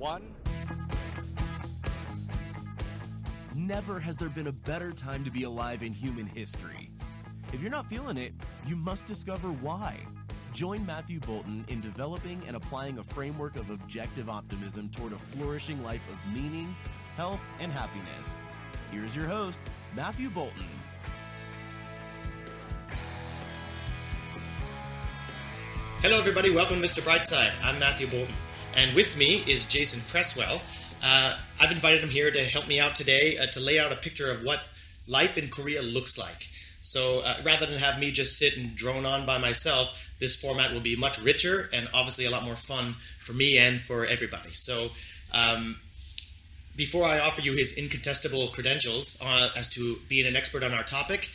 Three, two, one. Never has there been a better time to be alive in human history. If you're not feeling it, you must discover why. Join Matthew Boulton in developing and applying a framework of objective optimism toward a flourishing life of meaning, health, and happiness. Here's your host, Matthew Boulton. Hello, everybody. Welcome to Mr. Brightside. I'm Matthew Boulton, and with me is Jason Cresswell. Uh, I've invited him here to help me out today uh, to lay out a picture of what life in Korea looks like. So uh, rather than have me just sit and drone on by myself, this format will be much richer and obviously a lot more fun for me and for everybody. So um, before I offer you his incontestable credentials uh, as to being an expert on our topic,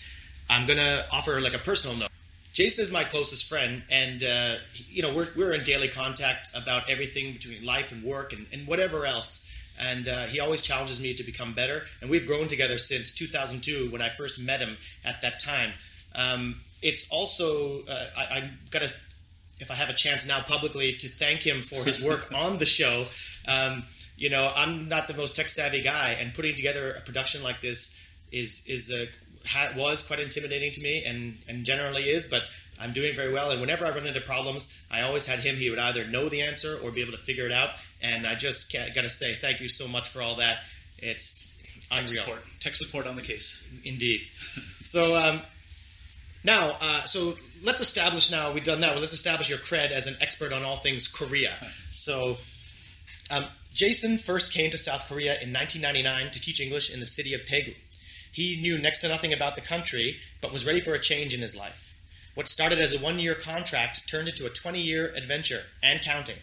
I'm going to offer like a personal note. Jason is my closest friend, and uh, you know we're, we're in daily contact about everything between life and work and, and whatever else. And uh, he always challenges me to become better. And we've grown together since 2002 when I first met him at that time. Um, it's also uh, I, I'm gonna, if I have a chance now publicly, to thank him for his work on the show. Um, you know, I'm not the most tech savvy guy, and putting together a production like this is is a ha- was quite intimidating to me, and and generally is. But I'm doing very well, and whenever I run into problems, I always had him. He would either know the answer or be able to figure it out. And I just got to say thank you so much for all that. It's Tech unreal. support. Tech support on the case. Indeed. so um, now, uh, so let's establish now. We've done that. Well, let's establish your cred as an expert on all things Korea. So, um, Jason first came to South Korea in 1999 to teach English in the city of Daegu. He knew next to nothing about the country, but was ready for a change in his life. What started as a one-year contract turned into a 20-year adventure and counting.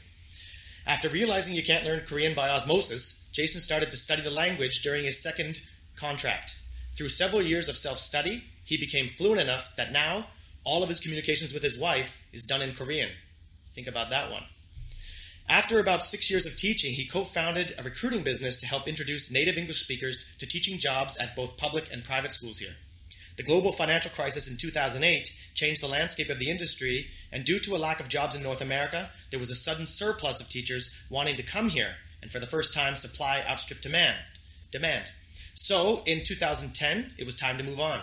After realizing you can't learn Korean by osmosis, Jason started to study the language during his second contract. Through several years of self study, he became fluent enough that now all of his communications with his wife is done in Korean. Think about that one. After about six years of teaching, he co founded a recruiting business to help introduce native English speakers to teaching jobs at both public and private schools here. The global financial crisis in 2008 changed the landscape of the industry, and due to a lack of jobs in North America, there was a sudden surplus of teachers wanting to come here, and for the first time, supply outstripped demand. Demand. So, in 2010, it was time to move on.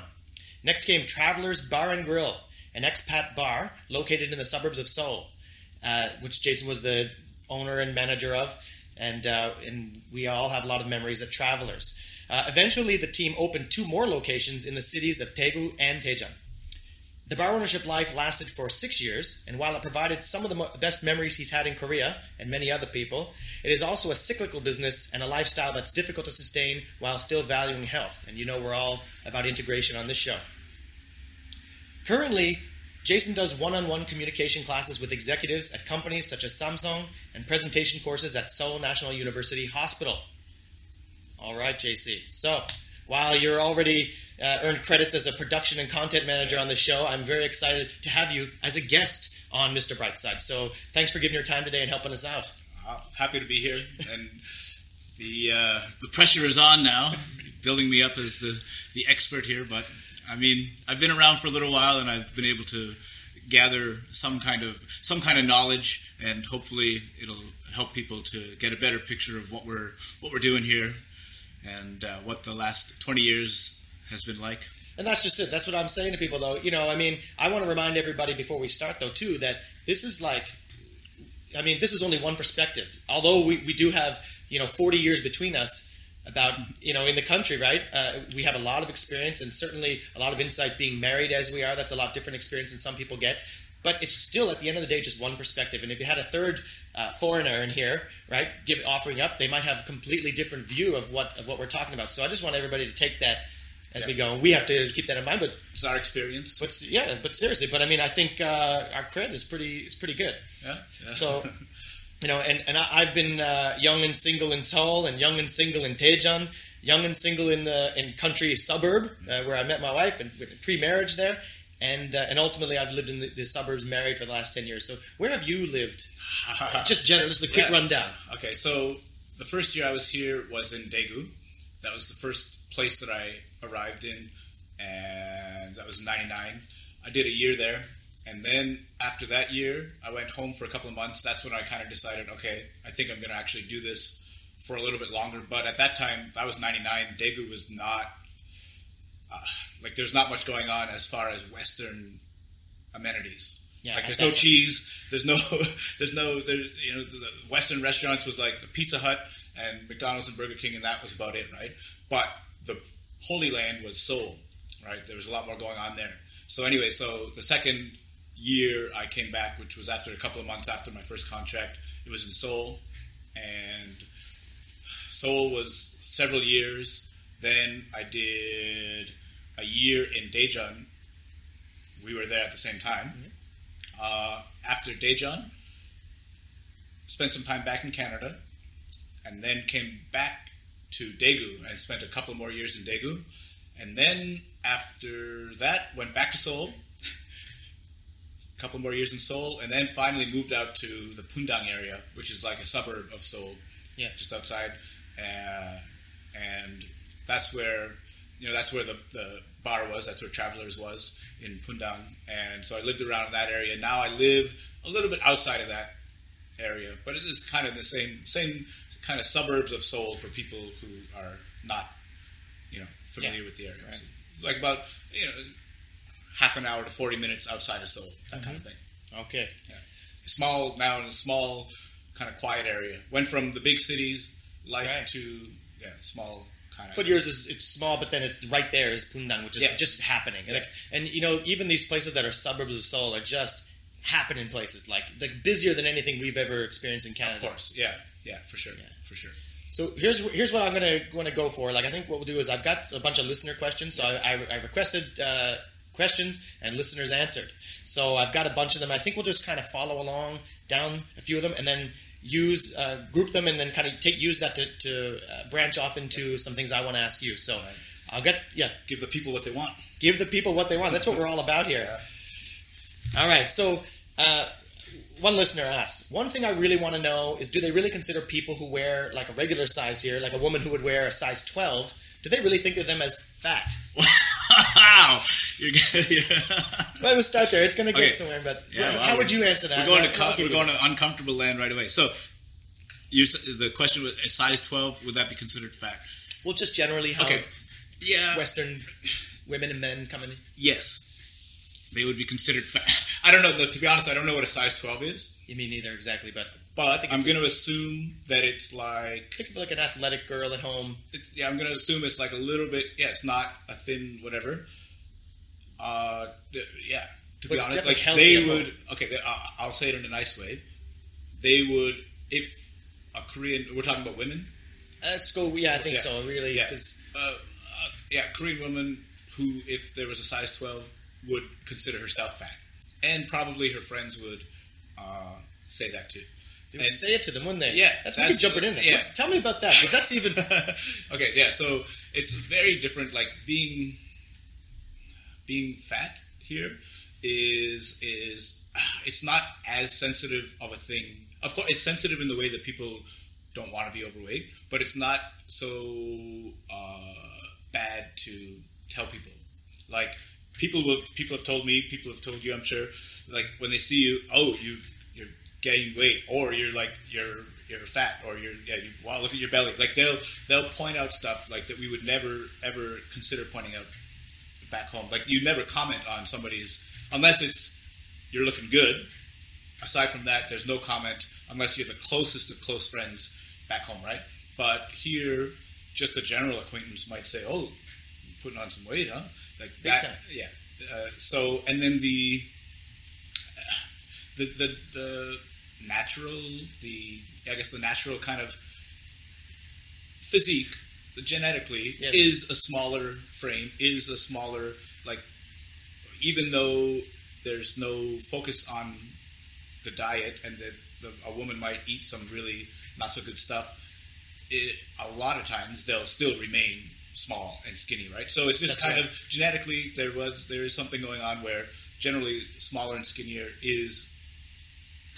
Next came Travelers Bar and Grill, an expat bar located in the suburbs of Seoul, uh, which Jason was the owner and manager of, and, uh, and we all have a lot of memories of Travelers. Uh, eventually, the team opened two more locations in the cities of Daegu and Daejeon. The bar ownership life lasted for six years, and while it provided some of the mo- best memories he's had in Korea and many other people, it is also a cyclical business and a lifestyle that's difficult to sustain while still valuing health. And you know we're all about integration on this show. Currently, Jason does one on one communication classes with executives at companies such as Samsung and presentation courses at Seoul National University Hospital. All right, JC. So, while you're already uh, earned credits as a production and content manager on the show, I'm very excited to have you as a guest on Mr. Brightside. So, thanks for giving your time today and helping us out. Happy to be here, and the uh, the pressure is on now, building me up as the the expert here. But I mean, I've been around for a little while, and I've been able to gather some kind of some kind of knowledge, and hopefully, it'll help people to get a better picture of what we're what we're doing here, and uh, what the last twenty years has been like. And that's just it. That's what I'm saying to people, though. You know, I mean, I want to remind everybody before we start, though, too, that this is like, I mean, this is only one perspective. Although we, we do have, you know, 40 years between us about, you know, in the country, right? Uh, we have a lot of experience and certainly a lot of insight being married as we are. That's a lot different experience than some people get. But it's still, at the end of the day, just one perspective. And if you had a third uh, foreigner in here, right, give offering up, they might have a completely different view of what of what we're talking about. So I just want everybody to take that as we go. And we have to keep that in mind. But It's our experience. but yeah, but seriously, but I mean, I think uh, our cred is pretty is pretty good. yeah, yeah. So you know, and, and I, I've been uh, young and single in Seoul, and young and single in Daejeon, young and single in the in country suburb uh, where I met my wife and pre-marriage there, and uh, and ultimately I've lived in the, the suburbs married for the last ten years. So where have you lived? Just general, just a quick Yeah. rundown. Okay, so the first year I was here was in Daegu. That was the first place that I arrived in, and that was '99. I did a year there, and then after that year, I went home for a couple of months. That's when I kind of decided, okay, I think I'm going to actually do this for a little bit longer. But at that time, I was '99. Daegu was not uh, like there's not much going on as far as Western amenities. Yeah, like there's no cheese. There's no. There's no. There, you know, the, the Western restaurants was like the Pizza Hut and McDonald's and Burger King, and that was about it, right? But the Holy Land was Seoul, right? There was a lot more going on there. So anyway, so the second year I came back, which was after a couple of months after my first contract, it was in Seoul, and Seoul was several years. Then I did a year in Daejeon. We were there at the same time. Uh, after Daejeon, spent some time back in Canada, and then came back to Daegu and spent a couple more years in Daegu. And then after that, went back to Seoul, a couple more years in Seoul, and then finally moved out to the Bundang area, which is like a suburb of Seoul, Yeah. just outside. Uh, and that's where, you know, that's where the, the bar was. That's where Travelers was in Bundang. And so I lived around in that area. Now I live a little bit outside of that area, but it is kind of the same same kind of suburbs of Seoul for people who are not, you know, familiar Yeah. with the area. So, like about you know half an hour to forty minutes outside of Seoul, that kind of thing. Okay. Small now in a small kind of quiet area. Went from the big cities life Right. to yeah small kind of. But yours is it's small, but then it's right there is Bundang, which is Yeah. just happening. And, like, and you know, even these places that are suburbs of Seoul are just happening places, like like busier than anything we've ever experienced in Canada. of course, yeah, yeah, for sure, yeah. for sure. So here's here's what I'm gonna gonna go for. Like I think what we'll do is I've got a bunch of listener questions. So I, I, I requested uh, questions and listeners answered. So I've got a bunch of them. I think we'll just kind of follow along down a few of them and then use uh, group them and then kind of take use that to, to uh, branch off into some things I want to ask you. So I'll get yeah Give the people what they want. give the people what they want. That's what we're all about here. All right. So, uh, one listener asked, one thing I really want to know is do they really consider people who wear like a regular size here, like a woman who would wear a size 12, do they really think of them as fat? wow, you're good. Well, we'll start there. It's going to get Okay. somewhere, but Yeah, how would you answer that? We're going Well, to co- we're going to uncomfortable land right away. So, you the question was a size twelve. Would that be considered fat? Well, just generally how Okay. Yeah. Western women and men come in. Yes, they would be considered fat. I don't know. To be honest, I don't know what a size twelve is, You mean neither exactly, but but I'm going to assume that it's like think of like an athletic girl at home. it's, yeah. I'm going to assume it's like a little bit. Yeah, it's not a thin whatever. Uh, yeah. To But be it's honest, definitely like healthy they at home. would. Okay, they, uh, I'll say it in a nice way. They would if a Korean. We're talking about women. Let's go. Yeah, I think Yeah. so. Really, Yeah. because uh, uh, yeah, Korean woman who, if there was a size 12, would consider herself fat. And probably her friends would uh, say that too. They would And- say it to them, wouldn't they? Yeah, that's why that's- you're jumping in there. yeah. What's- tell me about that because that's even okay, yeah, so it's very different. Like being being fat here is is it's not as sensitive of a thing. Of course, it's sensitive in the way that people don't want to be overweight, but it's not so uh, bad to tell people. Like people will, people have told me, people have told you, I'm sure. Like when they see you, oh, you've gaining weight, or you're like you're you're fat, or you're yeah, you, wow, look at your belly. Like they'll they'll point out stuff like that we would never ever consider pointing out back home. Like you never comment on somebody's unless it's you're looking good. Aside from that, there's no comment unless you're the closest of close friends back home, right? But here, just a general acquaintance might say, "Oh, you're putting on some weight, huh?" Like Big that, time. yeah. Uh, so, and then the the the the natural, the I guess the natural kind of physique, the genetically Yes. is a smaller frame, is a smaller like even though there's no focus on the diet and that the, a woman might eat some really not so good stuff, it, a lot of times they'll still remain small and skinny, right? So it's just That's kind right. of genetically there was there is something going on where generally smaller and skinnier is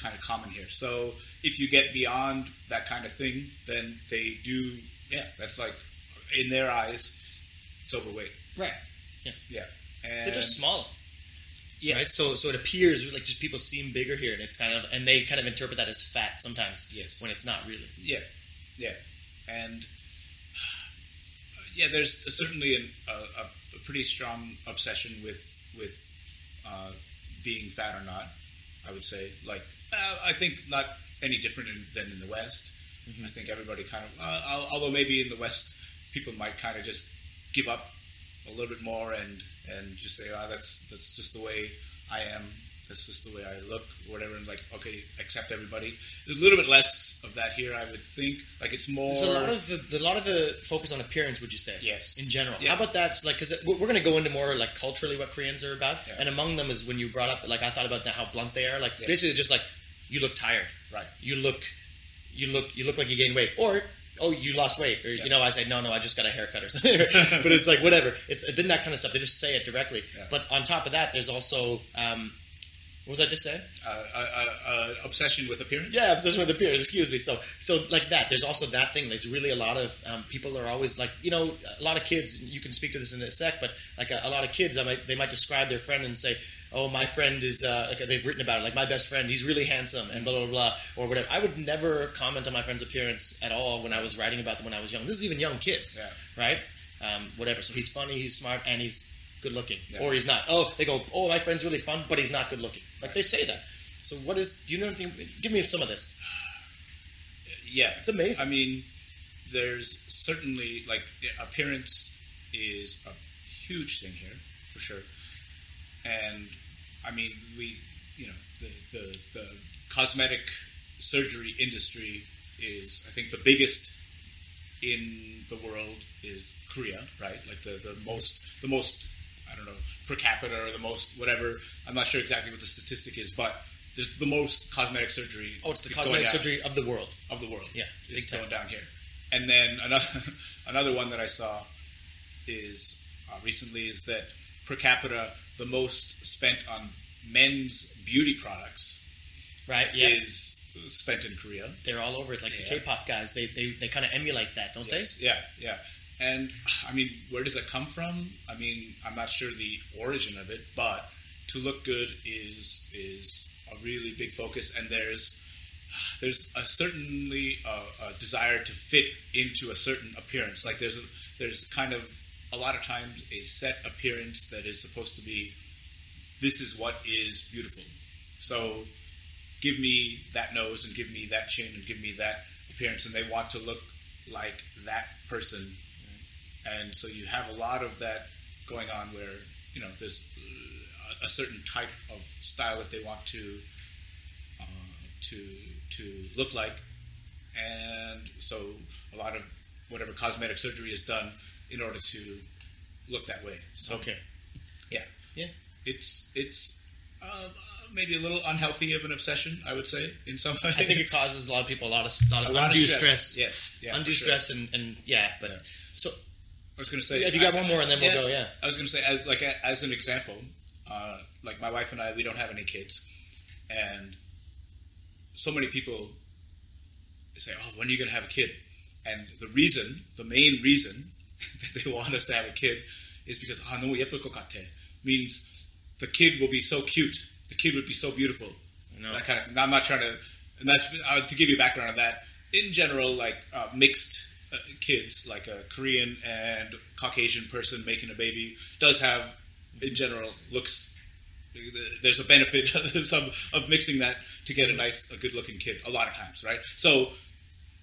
kind of common here. So if you get beyond that kind of thing, then they do yeah, that's like in their eyes it's overweight. Right. Yeah. And They're just smaller. yeah. Right. So so it appears like just people seem bigger here, and it's kind of and they kind of interpret that as fat sometimes. Yes. When it's not really. Yeah, yeah, and yeah, there's certainly an, a, a, a pretty strong obsession with with uh, being fat or not. I would say, like, uh, I think not any different in, than in the West. I think everybody kind of, uh, although maybe in the West, people might kind of just give up a little bit more and and just say, "Ah, that's that's just the way I am. That's just the way I look, whatever." And like, okay, accept everybody. There's a little bit less of that here, I would think. Like, it's more. There's a lot of the, a lot of the focus on appearance. Would you say? Yes. In general, Yeah. how about that? Like, because we're going to go into more like culturally what Koreans are about, Yeah. and among them is when you brought up like I thought about how blunt they are. Like Yeah. basically just like you look tired. Right. You look, you look, you look like you gained weight, or oh you lost weight, or Yeah. you know I say no no I just got a haircut or something. but it's like whatever. It's been that kind of stuff. They just say it directly. Yeah. But on top of that, there's also. Um, what was I just saying? uh, uh, uh, uh, obsession with appearance. Yeah, obsession with appearance. Excuse me. So, so like that. There's also that thing. There's really a lot of um, people are always like, you know, a lot of kids. You can speak to this in a sec, but like a, a lot of kids, I might they might describe their friend and say, "Oh, my friend is." Uh, like they've written about it. Like my best friend, he's really handsome and blah blah blah or whatever. I would never comment on my friend's appearance at all when I was writing about them when I was young. This is even young kids, Yeah. right? Um, whatever. So he's funny, he's smart, and he's good looking, Yeah. or he's not. Oh, they go, "Oh, my friend's really fun, but he's not good looking." Like they say that. So what is? Do you know anything? Give me some of this. yeah, It's amazing. I mean, there's certainly like appearance is a huge thing here for sure, and I mean we, you know, the the, the cosmetic surgery industry is I think the biggest in the world is Korea, right? Like the, the most the most I don't know per capita or the most whatever. I'm not sure exactly what the statistic is, but there's the most cosmetic surgery. Oh, it's the cosmetic surgery of the world. of the world. Yeah, is going down here. And then another another one that I saw is uh, recently is that per capita the most spent on men's beauty products Right? Yeah. is spent in Korea. They're all over it. Like the K-pop guys, they they, they kind of emulate that, don't Yes. Yeah, yeah. And I mean, where does it come from? I mean, I'm not sure the origin of it, but to look good is is a really big focus, and there's there's a certainly a, a desire to fit into a certain appearance. Like there's a, there's kind of a lot of times a set appearance that is supposed to be this is what is beautiful. So give me that nose and give me that chin and give me that appearance, and they want to look like that person. And so you have a lot of that going on where you know there's uh, a certain type of style that they want to uh, to to look like, and so a lot of whatever cosmetic surgery is done in order to look that way. So Okay. yeah, Yeah. it's it's uh, maybe a little unhealthy of an obsession, I would say, in some way. I think it causes a lot of people a lot of, lot of a lot of stress. stress. Yes, yeah, undue sure. stress and, and yeah, but Yeah. so I was going to say, if you got I- one more and then we'll go. Yeah. I was going to say, as like as an example, uh, like my wife and I, we don't have any kids, and so many people say, "Oh, when are you going to have a kid?" And the reason, the main reason that they want us to have a kid is because ah, Hanu Yepukokate means the kid will be so cute, the kid would be so beautiful. No. That kind of thing. I'm not trying to, and that's uh, to give you background on that. In general, like uh, mixed uh, kids, like a Korean and Caucasian person making a baby, does have, in general, looks. There's a benefit of, some, of mixing that to get a nice, a good-looking kid. A lot of times, right? So,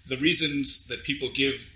the reasons that people give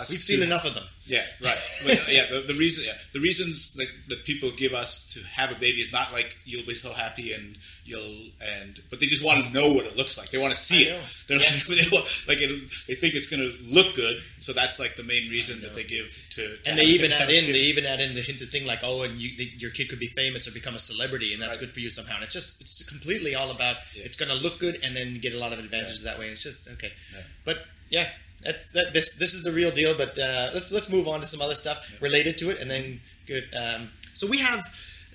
We've to- seen enough of them. Yeah, right. Well, yeah, the, the reason, yeah, the reasons that, that people give us to have a baby is not like you'll be so happy and you'll and, but they just want to know what it looks like. They want to see it. They're like, they want, like it, they think it's going to look good, so that's like the main reason that they give to. to And they even add in they even add in the hinted thing like oh and you, the, your kid could be famous or become a celebrity and that's Right. good for you somehow and it's just it's completely all about Yeah. it's going to look good and then get a lot of advantages that way And it's just okay Yeah. but yeah that's, that, this this is the real deal but uh, let's let's move on to some other stuff related to it and then good um, so we have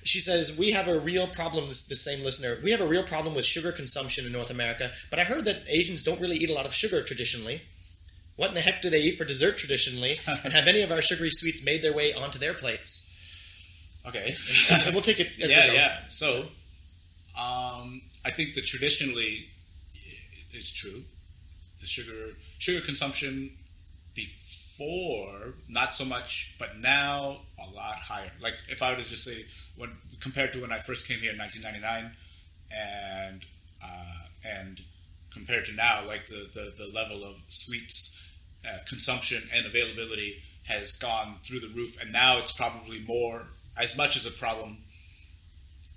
she says we have a real problem this, the same listener we have a real problem with sugar consumption in north america but i heard that asians don't really eat a lot of sugar traditionally what in the heck do they eat for dessert traditionally? And have any of our sugary sweets made their way onto their plates? Okay. And we'll take it as yeah, we go. yeah. So, um, I think that traditionally it's true. The sugar sugar consumption before not so much, but now a lot higher. Like if I were to just say when compared to when I first came here in 1999, and uh, and compared to now, like the, the, the level of sweets uh, consumption and availability has gone through the roof, and now it's probably more as much as a problem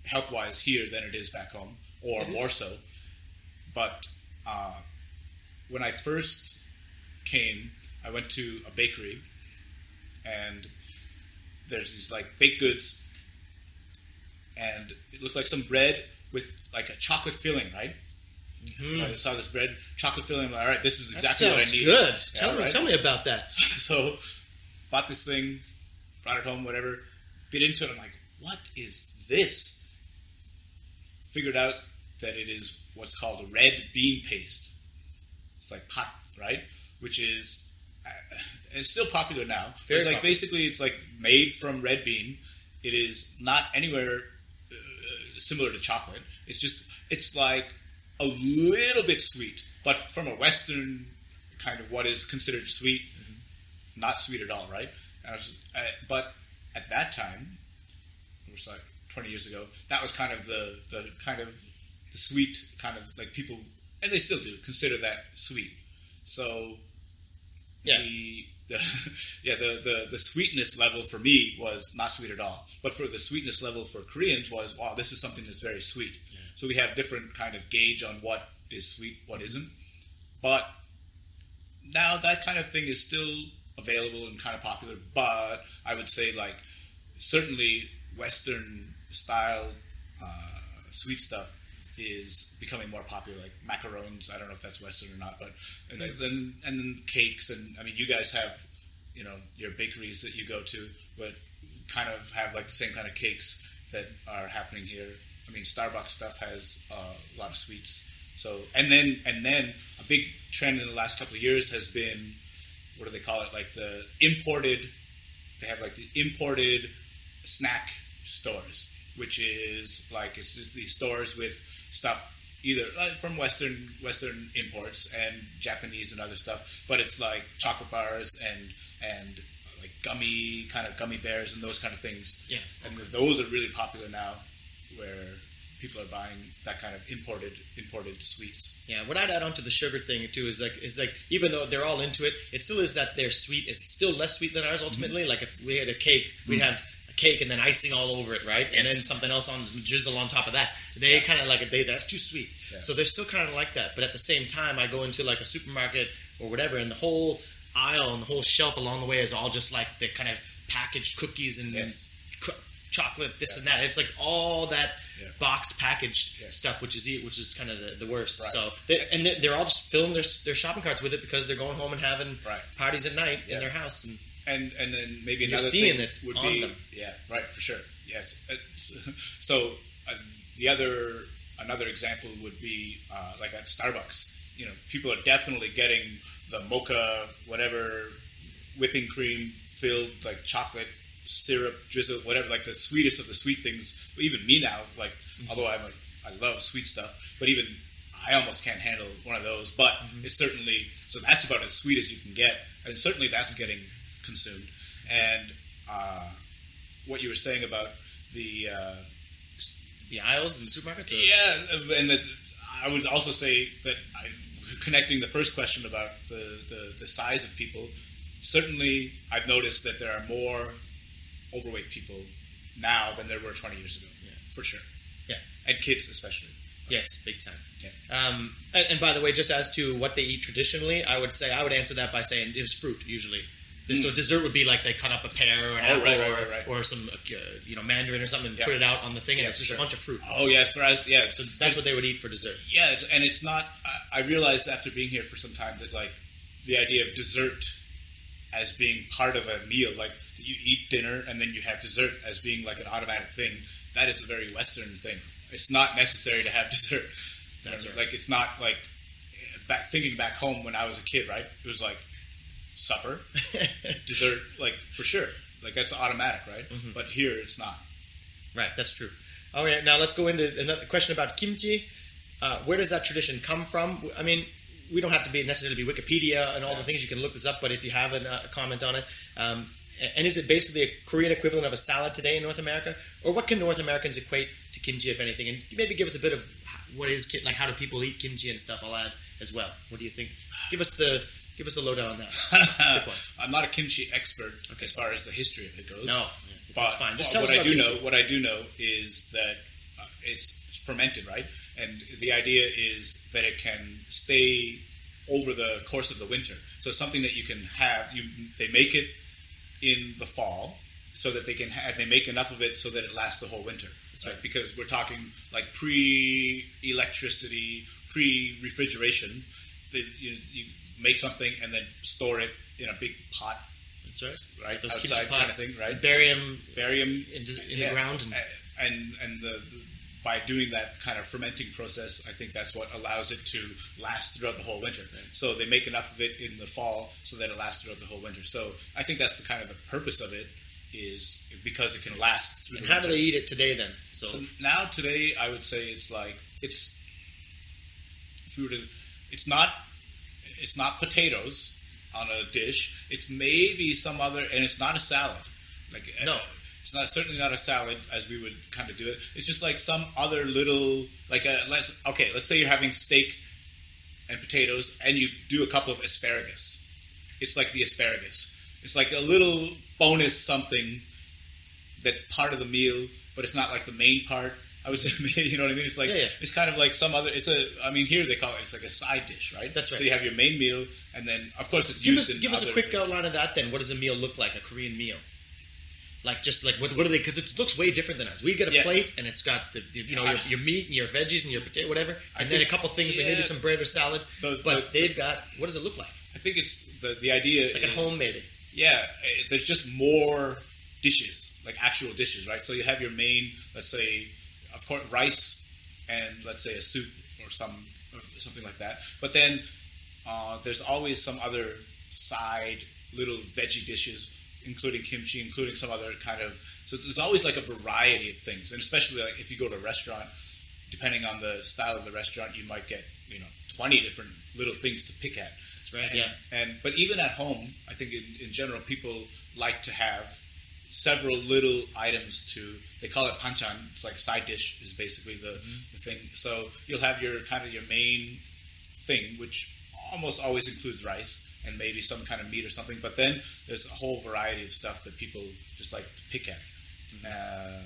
health wise here than it is back home, or more so. But uh, when I first came, I went to a bakery, and there's these like baked goods, and it looked like some bread with like a chocolate filling, right? So mm-hmm. I saw this bread, chocolate filling. I'm like, all right, this is exactly what I need. good. Yeah, tell me, right? tell me about that. so bought this thing, brought it home, whatever. Bit into it. I'm like, what is this? Figured out that it is what's called a red bean paste. It's like pot, right? Which is uh, it's still popular now. Very it's like popular. basically it's like made from red bean. It is not anywhere uh, similar to chocolate. It's just it's like a little bit sweet, but from a Western kind of what is considered sweet, not sweet at all, right? And I was, uh, but at that time, it was like 20 years ago, that was kind of the, the kind of the sweet kind of like people, and they still do consider that sweet. So Yeah. the, the yeah the, the the sweetness level for me was not sweet at all, but for the sweetness level for Koreans was wow this is something that's very sweet. So we have different kind of gauge on what is sweet, what isn't. But now that kind of thing is still available and kind of popular. But I would say like certainly Western style uh, sweet stuff is becoming more popular, like macarons. I don't know if that's Western or not, but and then and then cakes and I mean you guys have you know your bakeries that you go to, but kind of have like the same kind of cakes that are happening here. I mean Starbucks stuff has uh, a lot of sweets. So and then and then a big trend in the last couple of years has been what do they call it? Like the imported. They have like the imported snack stores, which is like it's just these stores with stuff either like from Western Western imports and Japanese and other stuff, but it's like chocolate bars and and like gummy kind of gummy bears and those kind of things. Yeah. and those are really popular now, where people are buying that kind of imported imported sweets. Yeah, what I'd add on to the sugar thing too is like is like even though they're all into it, it still is that their sweet is still less sweet than ours ultimately. Mm-hmm. Like if we had a cake, we'd mm-hmm. have cake and then icing all over it, right? And then something else on drizzle on top of that. They kind of like they that's too sweet. Yeah. So they're still kind of like that. But at the same time, I go into like a supermarket or whatever, and the whole aisle and the whole shelf along the way is all just like the kind of packaged cookies and Yes. co- chocolate, this and that. It's like all that Yeah. boxed, packaged Yeah. stuff, which is which is kind of the, the worst. Right. So, they, and they- they're all just filling their, their shopping carts with it because they're going home and having Right. parties at night Yeah. in their house. And and and then maybe You're another seeing thing it would be them. yeah right for sure yes so uh, the other another example would be uh, like at Starbucks you know people are definitely getting the mocha whatever whipping cream filled like chocolate syrup drizzle whatever like the sweetest of the sweet things even me now like Mm-hmm. although I'm a, I love sweet stuff but even I almost can't handle one of those but Mm-hmm. it's certainly so that's about as sweet as you can get and certainly that's getting consumed and uh, what you were saying about the uh, the aisles in the supermarkets. Or, yeah, and that I would also say that I, connecting the first question about the, the, the size of people, certainly I've noticed that there are more overweight people now than there were 20 years ago. Yeah. for sure. Yeah. and kids especially. Yes, big time. Yeah. Um, and, and by the way, just as to what they eat traditionally, I would say I would answer that by saying it was fruit usually. So dessert would be like they cut up a pear or an Hmm. Oh, apple right, right, or, right, right. or some uh, you know mandarin or something and Yeah. put it out on the thing, and it's just sure. a bunch of fruit. Oh yes, us, yeah. So that's what they would eat for dessert. Yeah, it's, and it's not. I, I realized after being here for some time that like the idea of dessert as being part of a meal, like you eat dinner and then you have dessert as being like an automatic thing. That is a very Western thing. It's not necessary to have dessert. That's right. Like it's not like back thinking back home when I was a kid, right? It was like supper, dessert, like for sure. Like that's automatic, right? Mm-hmm. But here it's not. Right, that's true. All right, now let's go into another question about kimchi. Uh, where does that tradition come from? I mean, we don't have to be necessarily be Wikipedia and all the things. You can look this up, but if you have an, uh, a comment on it, um, and is it basically a Korean equivalent of a salad today in North America, or what can North Americans equate to kimchi, if anything? And maybe give us a bit of what is like how do people eat kimchi and stuff. I'll add as well. What do you think? Give us the give us the lowdown on that. I'm not a kimchi expert as far as the history of it goes. No, But that's fine. Just tell what us I do kimchi. know, what I do know is that uh, it's fermented, right? And the idea is that it can stay over the course of the winter. So it's something that you can have. You they make it in the fall so that they can have, they make enough of it so that it lasts the whole winter. Right? Because we're talking like pre-electricity, pre-refrigeration. You, you make something and then store it in a big pot That's right. right? Those outside kind of thing, right? Bury them Bury them in the- in the ground and- and and, the, the by doing that kind of fermenting process, I think that's what allows it to last throughout the whole winter. So they make enough of it in the fall so that it lasts throughout the whole winter. So I think that's the kind of the purpose of it is because it can last through. And how do they eat it today then? So, So now today, I would say it's like it's food is it's not it's not potatoes on a dish. It's maybe some other, and it's not a salad. Like uh, No. it's not certainly not a salad as we would kind of do it. It's just like some other little like a let's okay. Let's say you're having steak and potatoes, and you do a couple of asparagus. It's like the asparagus. It's like a little bonus something that's part of the meal, but it's not like the main part. I would say, you know what I mean? It's like Yeah, yeah. it's kind of like some other. It's a. I mean, here they call it. It's like a side dish, right? That's right. So you have your main meal, and then of course it's give used us in give us a quick things. outline of that. Then, what does a meal look like? A Korean meal, like just like what, what are they? Because it looks way different than us. We get a Yeah. plate and it's got the, the you know your, I- your meat and your veggies and your potato whatever, I and then a couple things like maybe some bread or salad. The- but the- they've got what does it look like? I think it's the the idea Like is, at home maybe. Yeah, eh, there's just more dishes, like actual dishes, right? So you have your main, let's say, of course, rice and let's say a soup or some or something like that. But then uh, there's always some other side little veggie dishes, including kimchi, including some other kind of. So there's always like a variety of things, and especially like if you go to a restaurant, depending on the style of the restaurant, you might get you know 20 different little things to pick at. That's right. And, yeah. And but even at home, I think in, in general, people like to have several little items to. They call it banchan. It's like side dish is basically the, the thing. So you'll have your kind of your main thing, which almost always includes rice and maybe some kind of meat or something. But then there's a whole variety of stuff that people just like to pick at. Uh,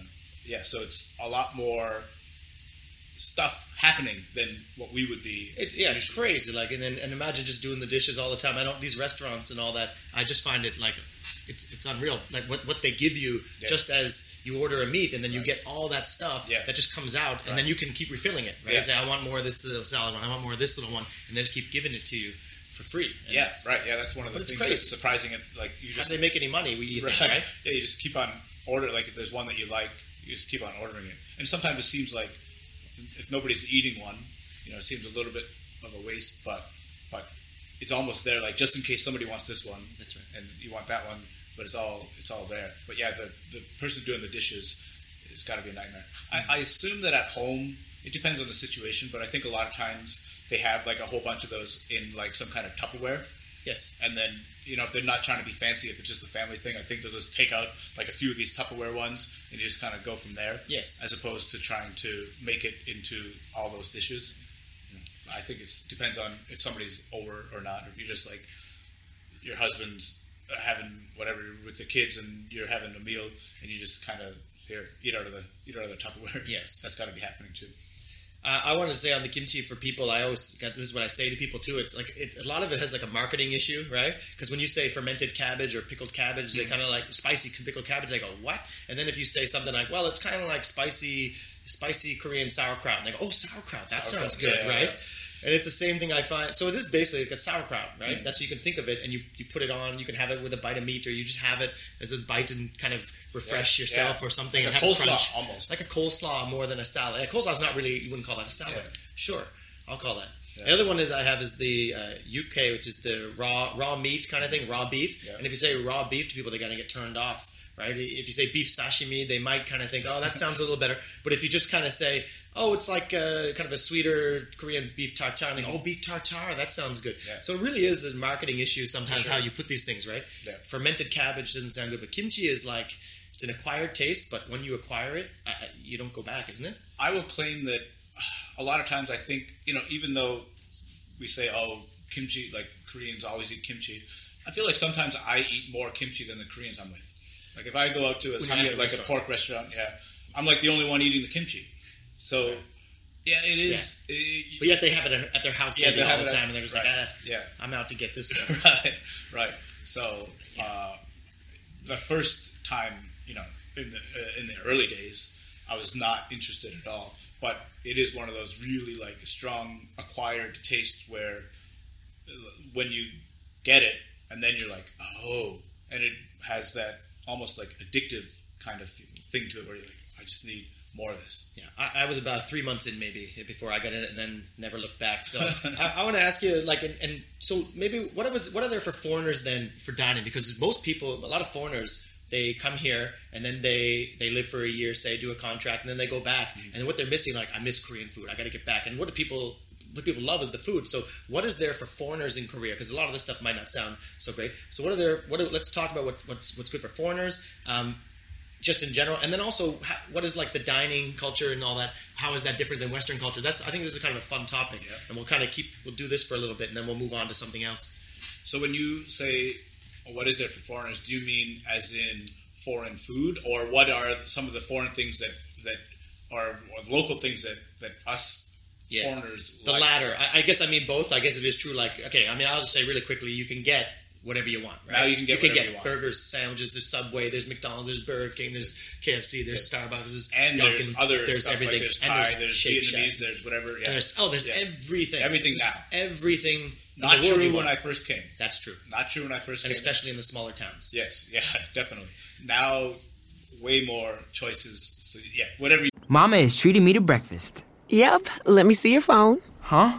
yeah, so it's a lot more stuff happening than what we would be. It, yeah, it's crazy. Like, and then and imagine just doing the dishes all the time. I don't these restaurants and all that. I just find it like it's it's unreal. Like what what they give you just as you order a meat, and then you Right. get all that stuff Yeah. that just comes out, and Right. then you can keep refilling it. Right? Yeah. You say, I want more of this little salad one. I want more of this little one, and they just keep giving it to you for free. And Yeah, right. Yeah, that's one of the things crazy. that's surprising. It like you How just do they make any money? We you right. right? Yeah, you just keep on order. Like if there's one that you like, you just keep on ordering it. And sometimes it seems like if nobody's eating one, you know, it seems a little bit of a waste. But but it's almost there. Like just in case somebody wants this one, That's right. and you want that one, but it's all it's all there. But yeah, the the person doing the dishes has got to be a nightmare. I, I assume that at home it depends on the situation, but I think a lot of times they have like a whole bunch of those in like some kind of Tupperware Yes. and then you know if they're not trying to be fancy, if it's just a family thing, I think they'll just take out like a few of these Tupperware ones and you just kind of go from there. Yes. as opposed to trying to make it into all those dishes. I think it depends on if somebody's over or not. Or if you're just like your husband's having whatever with the kids and you're having a meal and you just kind of here eat out of the eat out of the Tupperware. Yes. that's got to be happening too. Uh, I want to say on the kimchi for people, I always got this is what I say to people too. It's like it's, a lot of it has like a marketing issue, right? Because when you say fermented cabbage or pickled cabbage, they kind of like spicy pickled cabbage. They go what? And then if you say something like, well, it's kind of like spicy spicy Korean sauerkraut, and they go, oh, sauerkraut, that Sauerkraut, sounds good, yeah, right? yeah. And it's the same thing I find. So it is basically like a sauerkraut, right? That's how you can think of it, and you, you put it on. You can have it with a bite of meat, or you just have it as a bite and kind of refresh Yeah, yourself yeah. or something. Like and a have coleslaw, crunch. almost. like a coleslaw more than a salad. A coleslaw is not really you wouldn't call that a salad. Yeah. Sure, I'll call that. The other one is I have is the uh, yukhoe, which is the raw raw meat kind of thing, raw beef. And if you say raw beef to people, they're gonna get turned off, right? If you say beef sashimi, they might kind of think, oh, that sounds a little better. But if you just kind of say, oh, it's like uh, kind of a sweeter Korean beef tartare, and they go, oh, beef tartare, that sounds good. Yeah. So it really is a marketing issue sometimes Sure. how you put these things, right? Yeah. Fermented cabbage doesn't sound good, but kimchi is like it's an acquired taste, but when you acquire it, uh, you don't go back, isn't it? I will claim that a lot of times I think you know even though we say oh kimchi like Koreans always eat kimchi, I feel like sometimes I eat more kimchi than the Koreans I'm with. Like if I go out to a When you samgye- eat at a like a pork restaurant, yeah, I'm like the only one eating the kimchi. So yeah, it is. it- But yet they have it at their house Yeah, they all have the it at- time, and they're just right. like, ah, yeah, I'm out to get this right, right. So uh, the first time, you know, in the uh, in the early days, I was not interested at all. But it is one of those really like strong acquired tastes where uh, when you get it, and then you're like, oh, and it has that almost like addictive kind of thing to it, where you're like, I just need more of this. Yeah, I, I was about three months in maybe before I got in it, and then never looked back. So I, I want to ask you, like, and, and so maybe what was what are there for foreigners then for dining? Because most people, a lot of foreigners, they come here and then they they live for a year, say, do a contract, and then they go back, and what they're missing, like, I miss Korean food. I got to get back. And what do people what people love is the food. So what is there for foreigners in Korea? Because a lot of this stuff might not sound so great. So what are there? What are, let's talk about what, what's what's good for foreigners. Um, just in general, and then also how, what is like the dining culture and all that? How is that different than Western culture? That's I think this is kind of a fun topic, Yeah. and we'll kind of keep we'll do this for a little bit, and then we'll move on to something else. So when you say what is it for foreigners, do you mean as in foreign food, or what are some of the foreign things that that are or local things that that us Yes. foreigners The like? latter, I, I guess I mean both. I guess it is true. Like okay, I mean I'll just say really quickly, you can get whatever you want. Right? Now you can get whatever you want. burgers, sandwiches. There's Subway, there's McDonald's, there's Burger King, there's KFC, there's Starbucks, there's and Dunkin', there's other there's stuff everything. like there's And Thai, there's, Shake Vietnamese, Shack. there's whatever. Yeah. There's oh, there's Yeah. everything. Everything This now. Everything. Not true when want. I first came. That's true, Not true when I first and came. especially in the smaller towns. yes, yeah, definitely. Now, way more choices. So yeah, whatever. You, Mama is treating me to breakfast. Yep. Let me see your phone. Huh?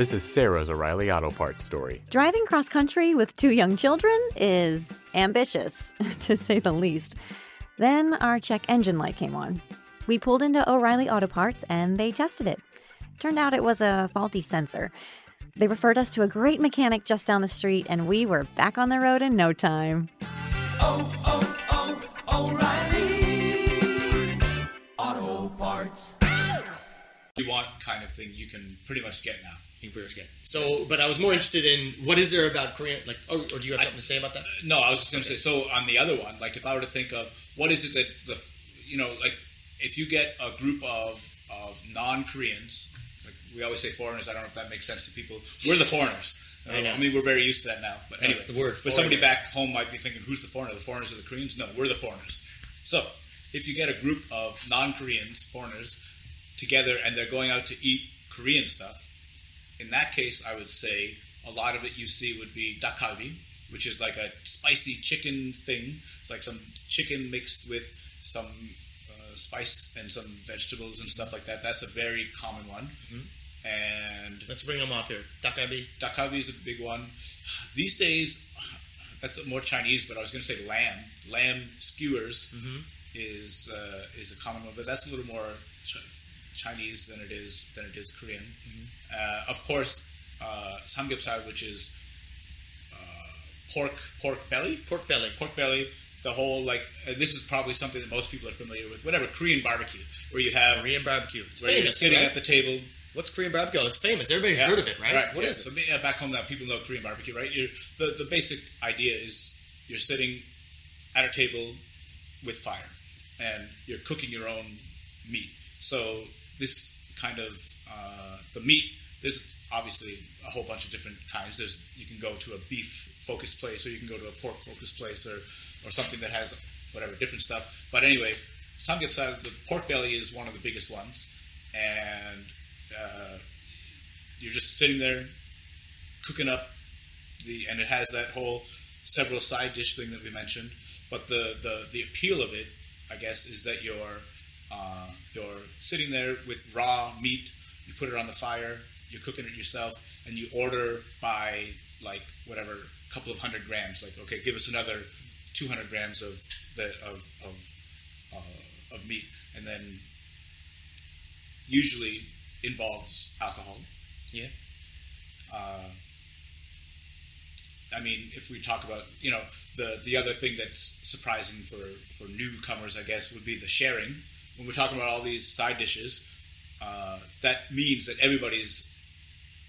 This is Sarah's O'Reilly Auto Parts story. Driving cross country with two young children is ambitious, to say the least. Then our check engine light came on. We pulled into O'Reilly Auto Parts and they tested it. Turned out it was a faulty sensor. They referred us to a great mechanic just down the street, and we were back on the road in no time. Oh, oh, oh, O'Reilly Auto Parts. You want kind of thing you can pretty much get now. Pretty. So, but I was more interested in what is there about Korean? Like, oh, or do you have something to say about that? No, I was just going to say. So on the other one, like if I were to think of what is it that the, you know, like if you get a group of of non Koreans, like we always say foreigners. I don't know if that makes sense to people. We're the foreigners. I know. I mean, we're very used to that now. But No, anyway, it's the word, But somebody back home might be thinking, "Who's the foreigner? The foreigners or the Koreans?" No, we're the foreigners. So if you get a group of non Koreans, foreigners, together, and they're going out to eat Korean stuff, in that case, I would say a lot of it you see would be dakgalbi, which is like a spicy chicken thing. It's like some chicken mixed with some uh, spice and some vegetables and stuff like that. That's a very common one. And Let's bring them off here. Dakgalbi. dakgalbi is a big one. These days, that's more Chinese, but I was going to say lamb. Lamb skewers Mm-hmm. is uh, is a common one, but that's a little more Chinese than it is than it is Korean. Mm-hmm. Uh, of course, uh, samgyeopsal, which is uh, pork pork belly, pork belly, pork belly. The whole like uh, this is probably something that most people are familiar with. Whatever Korean barbecue, where you have Korean barbecue. It's where you're sitting right? at the table. What's Korean barbecue? It's famous. Everybody's Yeah, heard of it, right? Right. What yeah. is it? So yeah, back home now, people know Korean barbecue, right? You're, the the basic idea is you're sitting at a table with fire, and you're cooking your own meat. So this kind of uh, the meat. There's obviously a whole bunch of different kinds. There's you can go to a beef focused place, or you can go to a pork focused place, or or something that has whatever different stuff. But anyway, samgyeopsal, the pork belly is one of the biggest ones, and uh, you're just sitting there cooking up the, and it has that whole several side dish thing that we mentioned. But the the, the appeal of it, I guess, is that you're uh, you're sitting there with raw meat. You put it on the fire. You're cooking it yourself, and you order by like whatever couple of hundred grams. Like, okay, give us another 200 grams of the of of, uh, of meat, and then usually involves alcohol. Yeah. Uh, I mean, if we talk about you know the the other thing that's surprising for for newcomers, I guess, would be the sharing. When we're talking about all these side dishes, uh, that means that everybody's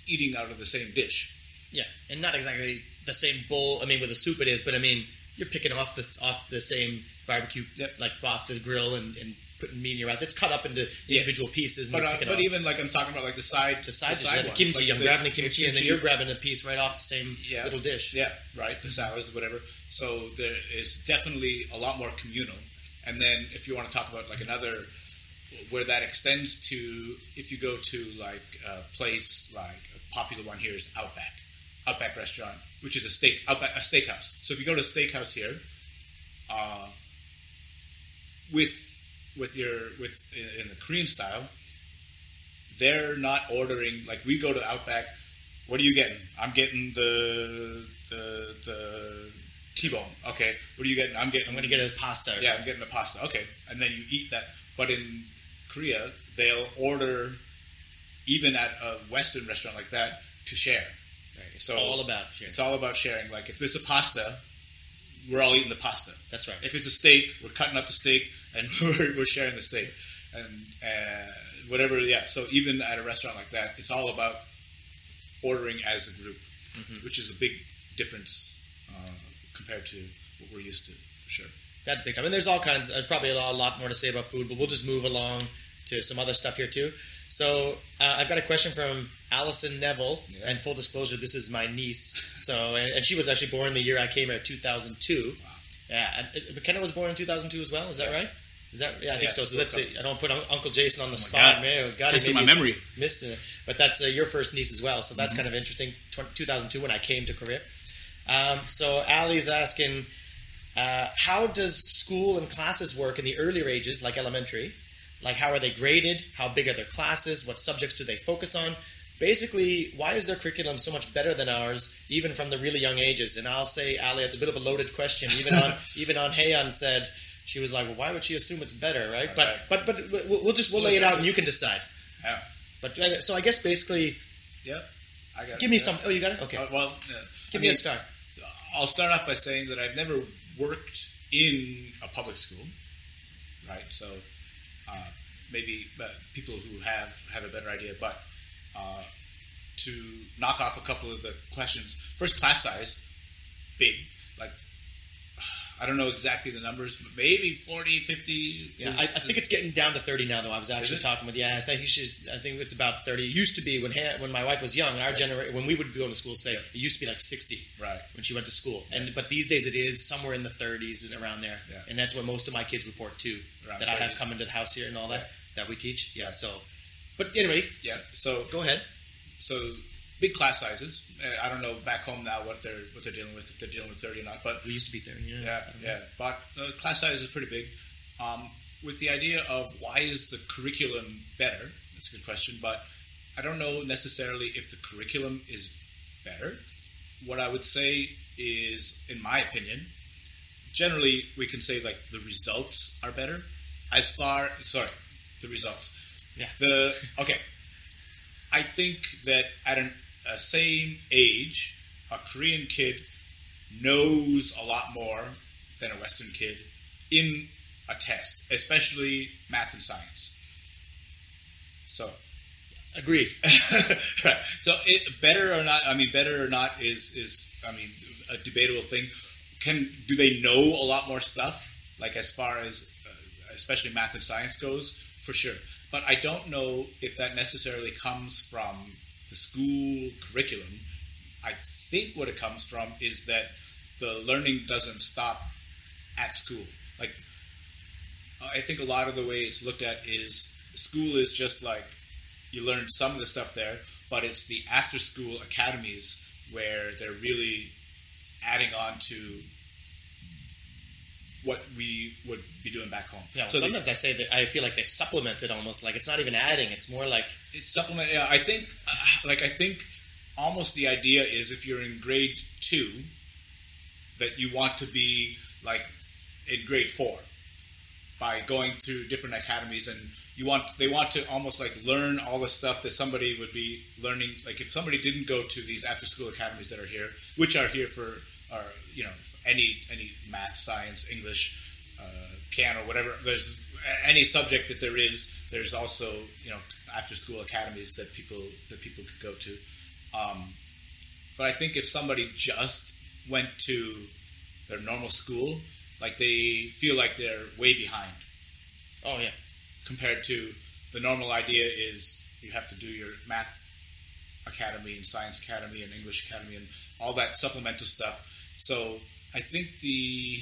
eating out of the same dish. Yeah, and not exactly the same bowl. I mean, with a soup it is, but I mean, you're picking off the off the same barbecue, like off the grill, and, and putting meat in your mouth. It's cut up into individual pieces. And But, uh, but even like I'm talking about like the side the side, dish, the ones, kimchi. like I'm the- grabbing the kimchi, and then you're grabbing a piece right off the same Yeah. little dish. Yeah, right. The salads, whatever. So there is definitely a lot more communal. And then if you want to talk about like another where that extends to, if you go to like a place like a popular one here is Outback, Outback restaurant, which is a steak Outback, a steakhouse. So if you go to a steakhouse here, uh, with with your with in the Korean style, they're not ordering like we go to Outback. What are you getting? I'm getting the the the T-bone. Okay. What are you getting? I'm getting. I'm going to get a pasta. Yeah, I'm getting a pasta. Okay, and then you eat that. But in Korea, they'll order even at a Western restaurant like that to share. So all about sharing. It's all about sharing. Like if there's a pasta, we're all eating the pasta. That's right. If it's a steak, we're cutting up the steak and we're, we're sharing the steak, and uh, whatever. Yeah. So even at a restaurant like that, it's all about ordering as a group, Mm-hmm. which is a big difference uh, compared to what we're used to, for sure. That's big I mean, there's all kinds. There's probably a lot, a lot more to say about food, but we'll just move along to some other stuff here too. So uh, I've got a question from Allison Neville, and full disclosure, this is my niece. So and, and she was actually born the year I came here, 2002. Yeah, and, McKenna was born in 2002 as well. Is that right? Is that yeah? I think Yeah, so. So let's see. I don't put Uncle Jason on the spot. God. Man, God, Testing my memory. Missed it. But that's uh, your first niece as well. So that's Mhm. kind of interesting. 2002 when I came to Korea. Um, so Ali's asking, uh, how does school and classes work in the earlier ages, like elementary? Like, how are they graded? How big are their classes? What subjects do they focus on? Basically, why is their curriculum so much better than ours, even from the really young ages? And I'll say, Ali, it's a bit of a loaded question. Even on even on Heian said she was like, well, why would she assume it's better, right? But but but we'll we'll just we'll lay it out and you can decide. Yeah. But uh, so I guess basically, Yep. I got give it. me Yeah. some. Oh, you got it. Okay. Uh, well, uh, Give I me a mean, start. I'll start off by saying that I've never worked in a public school, right? So uh, maybe uh, people who have have a better idea. But uh, to knock off a couple of the questions, first class size, big. I don't know exactly the numbers, but maybe 40, 50. Yeah, is- I, I think it's getting down to thirty now. Though I was actually talking with yeah, I think should. I think it's about thirty. It used to be when when my wife was young. Our generation, when we would go to school, say it used to be like sixty. Right. When she went to school, and but these days it is somewhere in the thirties and around there. Yeah. And that's what most of my kids report too. Around that I have 30s. come into the house here and all that that we teach. Yeah. So, but anyway, Yeah. So go ahead. So big class sizes. Uh, I don't know back home now what they're what they're dealing with if they're dealing with thirty or not. But we used to be thirty. Yeah. Yeah. Yeah. But uh, class size is pretty big. Um, with the idea of why is the curriculum better? That's a good question. But I don't know necessarily if the curriculum is better. What I would say is, in my opinion, generally we can say like the results are better. As far sorry, the results. Yeah. The okay. I think that at an, a same age, a Korean kid knows a lot more than a Western kid in a test, especially math and science. So, Agreed. right. So, it, better or not? I mean, better or not is is I mean a debatable thing. Can do they know a lot more stuff? Like as far as uh, especially math and science goes, for sure. But I don't know if that necessarily comes from the school curriculum. I think what it comes from is that the learning doesn't stop at school. Like I think a lot of the way it's looked at is school is just like you learn some of the stuff there, but it's the after school academies where they're really adding on to what we would be doing back home. Yeah, So the- sometimes I say that I feel like they supplement it almost like it's not even adding; it's more like it's supplement. Yeah, I think, uh, like I think, almost the idea is if you're in grade two, that you want to be like in grade four by going to different academies, and you want they want to almost like learn all the stuff that somebody would be learning. Like if somebody didn't go to these after school academies that are here, which are here for, are you know any any math, science, English, uh, piano, whatever. There's any subject that there is. There's also you know after school academies that people that people could go to. Um, but I think if somebody just went to their normal school, like they feel like they're way behind oh yeah, compared to the normal idea is you have to do your math academy and science academy and English academy and all that supplemental stuff. So I think the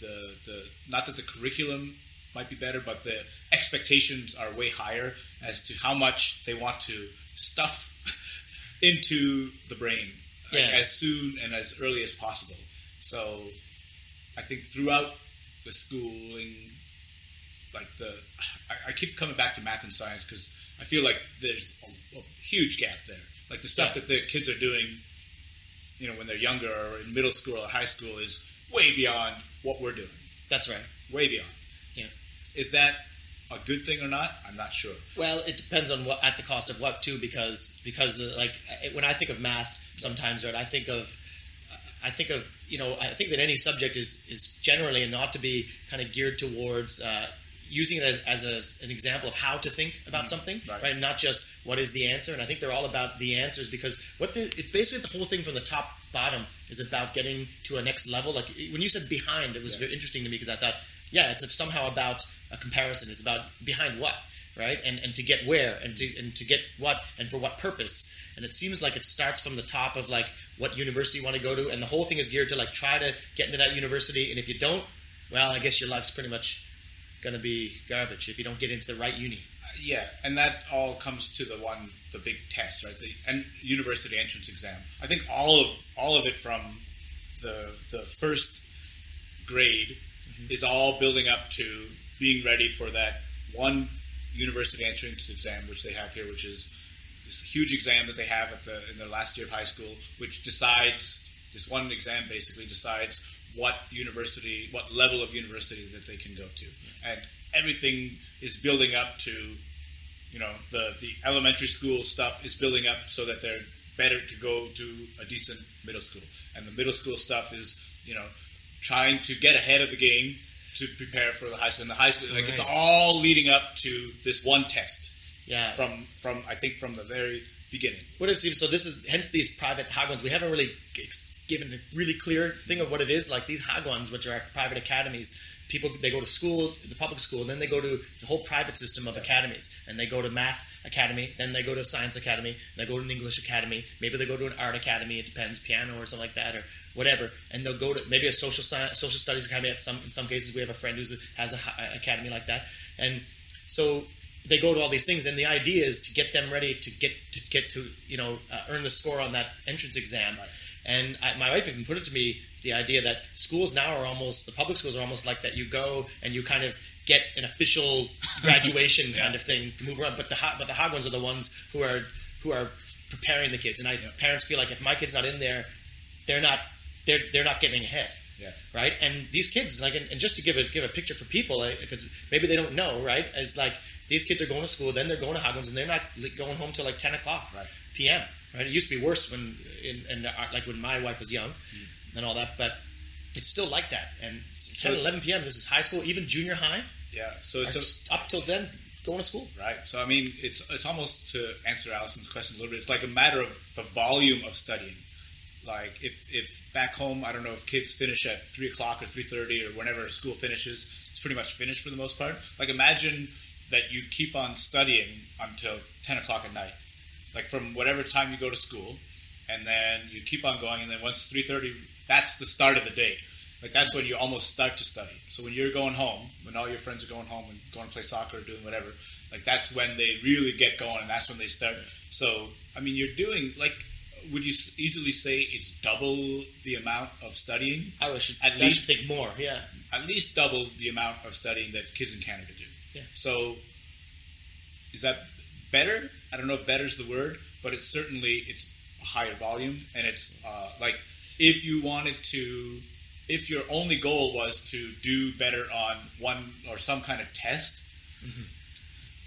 the the not that the curriculum might be better, but the expectations are way higher as to how much they want to stuff into the brain like, Yeah. as soon and as early as possible. So I think throughout the schooling like the I, I keep coming back to math and science because I feel like there's a, a huge gap there. Like the stuff that the kids are doing, you know, when they're younger or in middle school or high school is way beyond what we're doing. that's right. Way beyond. Yeah. Is that a good thing or not? I'm not sure. Well, it depends on what at the cost of what too, because because like when I think of math, sometimes right, I think of I think of you know I think that any subject is is generally and ought to be kind of geared towards. Uh, Using it as, as a, an example of how to think about something, Right. right. Not just what is the answer. And I think they're all about the answers because what the, it's basically the whole thing from the top bottom is about getting to a next level. Like when you said behind, it was very interesting to me because I thought, yeah, it's somehow about a comparison. It's about behind what, right? And and to get where and to and to get what and for what purpose. And it seems like it starts from the top of like what university you want to go to, and the whole thing is geared to like try to get into that university. And if you don't, well, I guess your life's pretty much going to be garbage if you don't get into the right uni. Yeah, and that all comes to the one, the big test, right? The and university entrance exam. I think all of all of it from the the first grade mm-hmm. is all building up to being ready for that one university entrance exam, which they have here, which is this huge exam that they have at the in their last year of high school, which decides this one exam basically decides what university, what level of university that they can go to, and everything is building up to you know the the elementary school stuff is building up so that they're better to go to a decent middle school. And the middle school stuff is you know trying to get ahead of the game to prepare for the high school and the high school like it's all leading up to this one test Yeah. from from I think from the very beginning What it seems so this is hence these private hagwons. We haven't really given a really clear thing of what it is. Like these hagwons, which are private academies, people they go to school, the public school, and then they go to it's a whole private system of academies, and they go to math academy, then they go to science academy, they go to an English academy, maybe they go to an art academy. It depends, piano or something like that, or whatever. And they'll go to maybe a social science, social studies academy. At some in some cases, we have a friend who has a academy like that, and so they go to all these things, and the idea is to get them ready to get to get to you know uh, earn the score on that entrance exam. And I, my wife even put it to me the idea that schools now are almost the public schools are almost like that. You go and you kind of get an official graduation kind of thing to move around. But the but the hagwons are the ones who are who are preparing the kids. And I parents feel like if my kid's not in there, they're not they're they're not getting ahead. Yeah. Right. And these kids, like, and, and just to give a give a picture for people, because maybe they don't know, right? Is like these kids are going to school, then they're going to Hagwons, and they're not going home till like ten o'clock Right. p.m. Right. It used to be worse when, in, in uh, like when my wife was young, Mm. and all that, but it's still like that. And 10, 11 p.m. This is high school, even junior high. Yeah. So it's a, just up till then going to school. Right. So I mean, it's it's almost to answer Allison's question a little bit. It's like a matter of the volume of studying. Like if if back home, I don't know if kids finish at three o'clock or three thirty or whenever school finishes, it's pretty much finished for the most part. Like imagine that you keep on studying until ten o'clock at night, like from whatever time you go to school, and then you keep on going, and then once three thirty, that's the start of the day. Like that's when you almost start to study. So when you're going home, when all your friends are going home and going to play soccer or doing whatever, like that's when they really get going, and that's when they start. So I mean, you're doing like, would you easily say it's double the amount of studying? I should At I least- should think more. Yeah. At least double the amount of studying that kids in Canada do. Yeah. So is that better? I don't know if better is the word, but it's certainly it's a higher volume, and it's uh, like if you wanted to, if your only goal was to do better on one or some kind of test,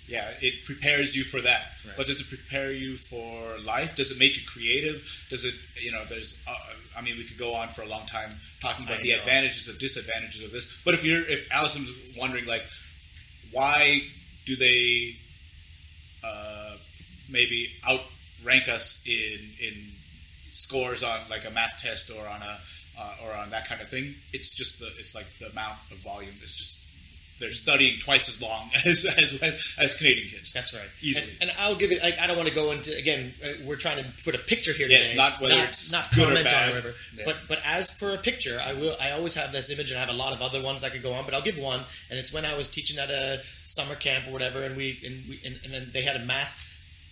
yeah, it prepares you for that. Right. But does it prepare you for life? Does it make you creative? Does it, you know, there's, uh, I mean, we could go on for a long time talking about I the know. advantages of disadvantages of this. But if you're, if Allison's wondering, like, why do they uh, maybe outrank us in in scores on like a math test or on a uh, or on that kind of thing? It's just the it's like the amount of volume. It's just they're studying twice as long as as, as Canadian kids. That's right. Easily. And, and I'll give it. Like, I don't want to go into again. Uh, we're trying to put a picture here Yes, today. not whether it's not good or bad. on whatever. Yeah. But but as per a picture, I will. I always have this image, and I have a lot of other ones I could go on. But I'll give one, and it's when I was teaching at a summer camp or whatever, and we and we and, and then they had a math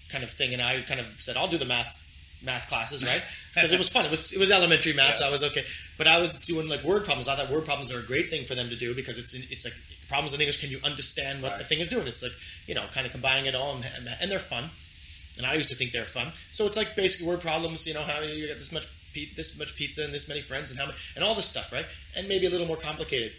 kind of thing, and I kind of said, "I'll do the math." Math classes, right? Because it was fun. It was it was elementary math, so I was okay. But I was doing like word problems. I thought word problems are a great thing for them to do because it's in, it's like problems in English. Can you understand what the thing is doing? It's like you know, kind of combining it all, and, and, and they're fun. And I used to think they're fun. So it's like basically word problems. You know, how you got this much pi- this much pizza and this many friends and how many, and all this stuff, right? And maybe a little more complicated.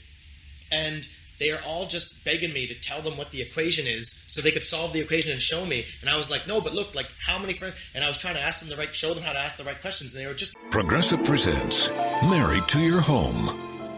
And they are all just begging me to tell them what the equation is so they could solve the equation and show me. And I was like, no, but look, like how many friends? And I was trying to ask them the right, show them how to ask the right questions, and they were just Progressive presents Married to Your Home.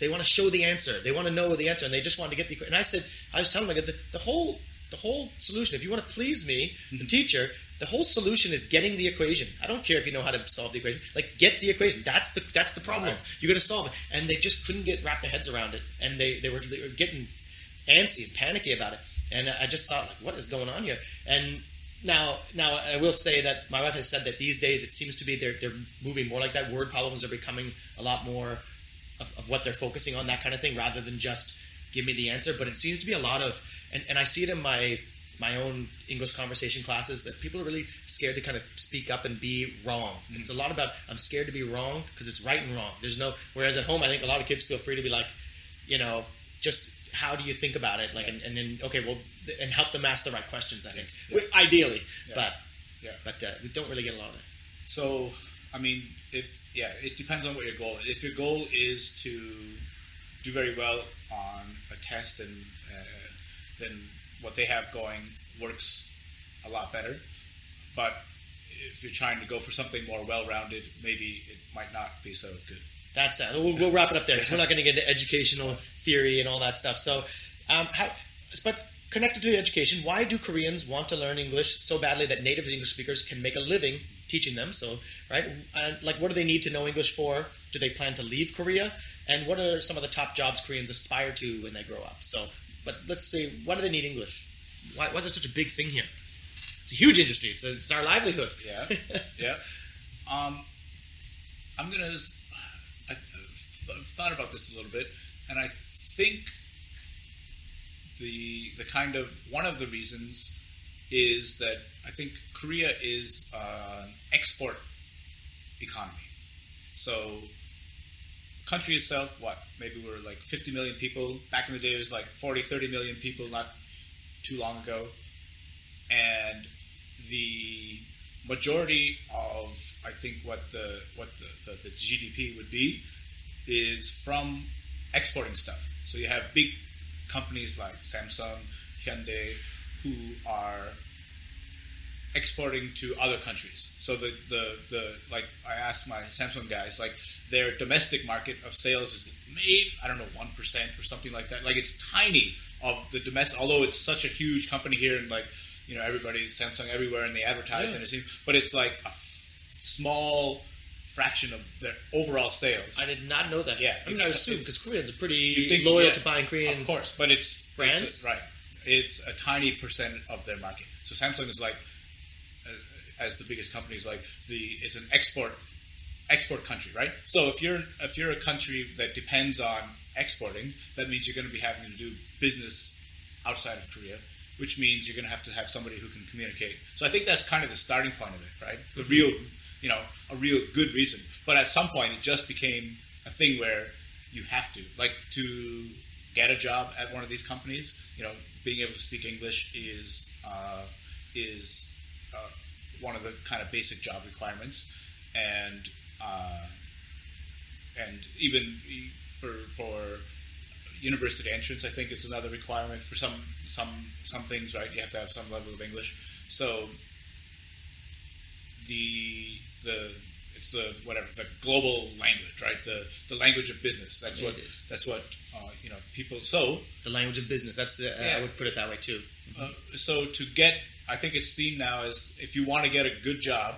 they want to show the answer, they want to know the answer, and they just want to get the. Equation. And I said, I was telling them like, the, the whole the whole solution. If you want to please me, the mm-hmm. teacher, the whole solution is getting the equation. I don't care if you know how to solve the equation. Like get the equation. That's the that's the problem. You got to solve it. And they just couldn't get wrap their heads around it, and they they were, they were getting antsy and panicky about it. And I just thought, like, what is going on here? And now, now I will say that my wife has said that these days it seems to be they're they're moving more like that. Word problems are becoming a lot more of, of what they're focusing on, that kind of thing, rather than just give me the answer. But it seems to be a lot of, and, and I see it in my my own English conversation classes that people are really scared to kind of speak up and be wrong. It's a lot about I'm scared to be wrong because it's right and wrong. There's no. Whereas at home, I think a lot of kids feel free to be like, you know, just how do you think about it? Like, and, and then okay, well, th- and help them ask the right questions. I think, Wi- ideally, Yeah. but Yeah. but uh, we don't really get a lot of that. So, I mean, if yeah, it depends on what your goal. If your goal is to do very well on a test, and uh, then what they have going works a lot better. But if you're trying to go for something more well-rounded, maybe it might not be so good. That's it. We'll, we'll wrap it up there we're not going to get into educational theory and all that stuff. So, um, how, but connected to education, why do Koreans want to learn English so badly that native English speakers can make a living teaching them? So, right, and like, what do they need to know English for? Do they plan to leave Korea? And what are some of the top jobs Koreans aspire to when they grow up? So, but let's say, why do they need English? Why, why is it such a big thing here? It's a huge industry. It's, a, it's our livelihood. Yeah, yeah. Um, I'm gonna. I, th- thought about this a little bit, and I think the the kind of one of the reasons is that I think Korea is uh, an export economy. So, country itself, what maybe we're like 50 million people. Back in the day, it was like 40, 30 million people not too long ago, and the majority of I think what the what the, the, the GDP would be is from exporting stuff. So you have big companies like Samsung, Hyundai, who are exporting to other countries. So the, the, the like I asked my Samsung guys, like their domestic market of sales is maybe I don't know one percent or something like that. Like it's tiny of the domestic, although it's such a huge company here and like you know everybody's Samsung everywhere and they advertise Yeah. and it seems, but it's like a f- small fraction of their overall sales. I did not know that. Yeah, I mean, I assume because Koreans are pretty think- loyal yeah, to buying Korean of course, but it's brands. it's a- right? It's a tiny percent of their market. So Samsung is like, as the biggest companies like the is an export export country, right? So if you're if you're a country that depends on exporting, that means you're going to be having to do business outside of Korea, which means you're going to have to have somebody who can communicate. So I think that's kind of the starting point of it, right? The real, you know, a real good reason. But at some point, it just became a thing where you have to, like, to get a job at one of these companies. You know, being able to speak English is uh, is uh, one of the kind of basic job requirements, and uh, and even for for university entrance, I think it's another requirement for some some some things. Right, you have to have some level of English. So the the it's the whatever the global language, right? The the language of business. That's Yeah, what it is. that's what uh, you know people. So the language of business. That's uh, Yeah. I would put it that way too. uh, so to get, I think it's themed now is if you want to get a good job,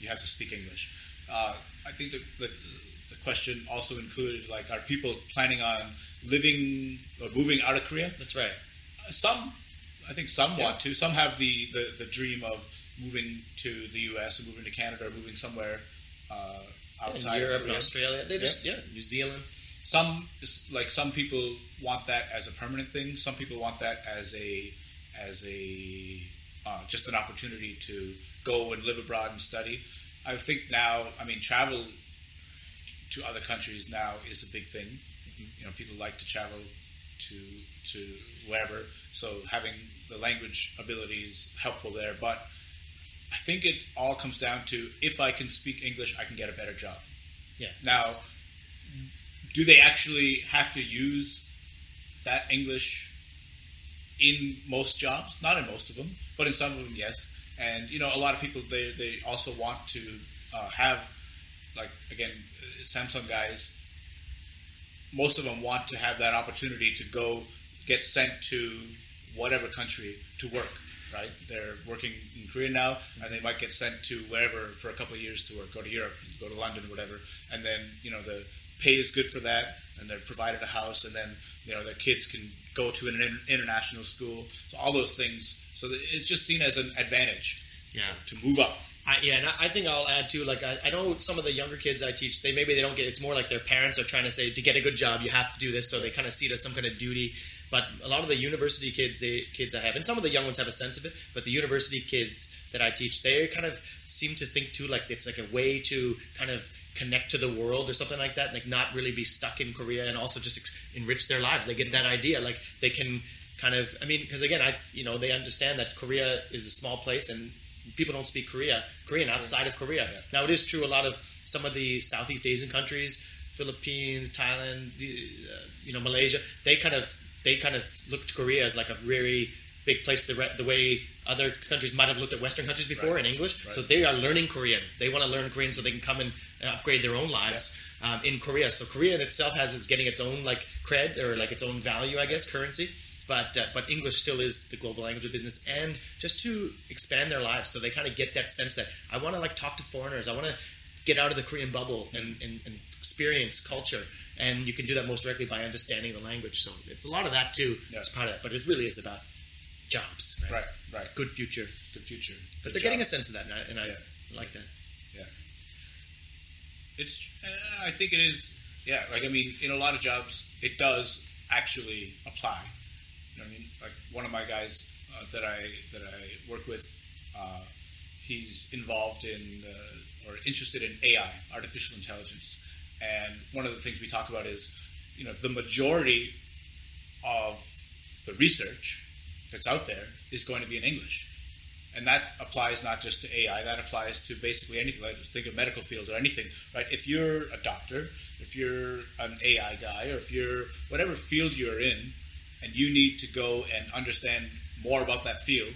you have to speak English. Uh, I think the, the the question also included like, are people planning on living or moving out of Korea? That's right. Uh, Some, I think some want to. Some have the, the, the dream of moving to the U.S. or moving to Canada or moving somewhere uh, outside In Europe of Korea. Australia, they just yeah, New Zealand. Some like some people want that as a permanent thing. Some people want that as a as a uh, just an opportunity to go and live abroad and study. I think now, I mean, travel to other countries now is a big thing. You know, people like to travel to to wherever, so having the language ability is helpful there. But I think it all comes down to if I can speak English, I can get a better job. Yeah. Now, do they actually have to use that English in most jobs? Not in most of them, but in some of them, yes. And you know, a lot of people they they also want to uh, have like again, Samsung guys. Most of them want to have that opportunity to go get sent to whatever country to work. Right? They're working in Korea now, and they might get sent to wherever for a couple of years to work. Go to Europe, go to London, whatever. And then you know the pay is good for that, and they're provided a house, and then you know their kids can go to an international school. So all those things. So it's just seen as an advantage. Yeah. To move up. I, yeah, and I, I think I'll add too. Like I, I know some of the younger kids I teach, they maybe they don't get. It's more like their parents are trying to say to get a good job, you have to do this, so they kind of see it as some kind of duty. But a lot of the university kids, they, kids I have, and some of the young ones have a sense of it. But the university kids that I teach, they kind of seem to think too like it's like a way to kind of connect to the world or something like that. Like not really be stuck in Korea, and also just enrich their lives. They get that idea, like they can kind of. I mean, because again, I you know they understand that Korea is a small place and people don't speak Korea, Korean outside of Korea. Now it is true. A lot of some of the Southeast Asian countries, Philippines, Thailand, the, uh, you know, Malaysia, they kind of they kind of look to Korea as like a very big place. The, re- the way other countries might have looked at Western countries before in English, so they are learning Korean. They want to learn Korean so they can come and upgrade their own lives. Um, in Korea, so Korea in itself has it's getting its own like cred or like its own value, I guess, currency but uh, but English still is the global language of business, and just to expand their lives, so they kind of get that sense that I want to like talk to foreigners, I want to get out of the Korean bubble and, and, and experience culture, and you can do that most directly by understanding the language. So it's a lot of that too. It's part of that, but it really is about jobs, Right, right. Good future, Good future. but Good they're getting a sense of that, and I, and I like that. Yeah. It's. Uh, I think it is. yeah, like I mean, in a lot of jobs, it does actually apply. I mean? Like one of my guys uh, that I that I work with, uh, he's involved in the, or interested in AI, artificial intelligence, and one of the things we talk about is, you know, the majority of the research that's out there is going to be in English. And that applies not just to AI, that applies to basically anything. Like think of medical fields or anything, right? If you're a doctor, if you're an AI guy, or if you're whatever field you're in, and you need to go and understand more about that field,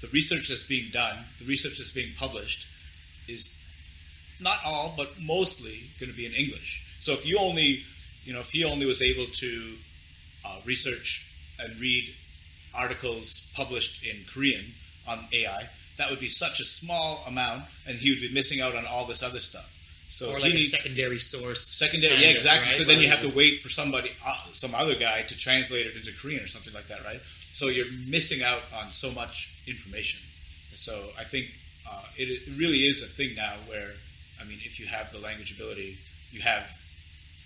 the research that's being done, the research that's being published, is not all, but mostly going to be in English. So if you only, you know, if he only was able to uh, research and read articles published in Korean on AI, that would be such a small amount, and he would be missing out on all this other stuff. So or like a secondary source. Secondary, yeah, exactly. right? So then you have to wait for somebody, uh, some other guy, to translate it into Korean or something like that, right? So you're missing out on so much information. So I think uh, it, it really is a thing now where, I mean, if you have the language ability, you have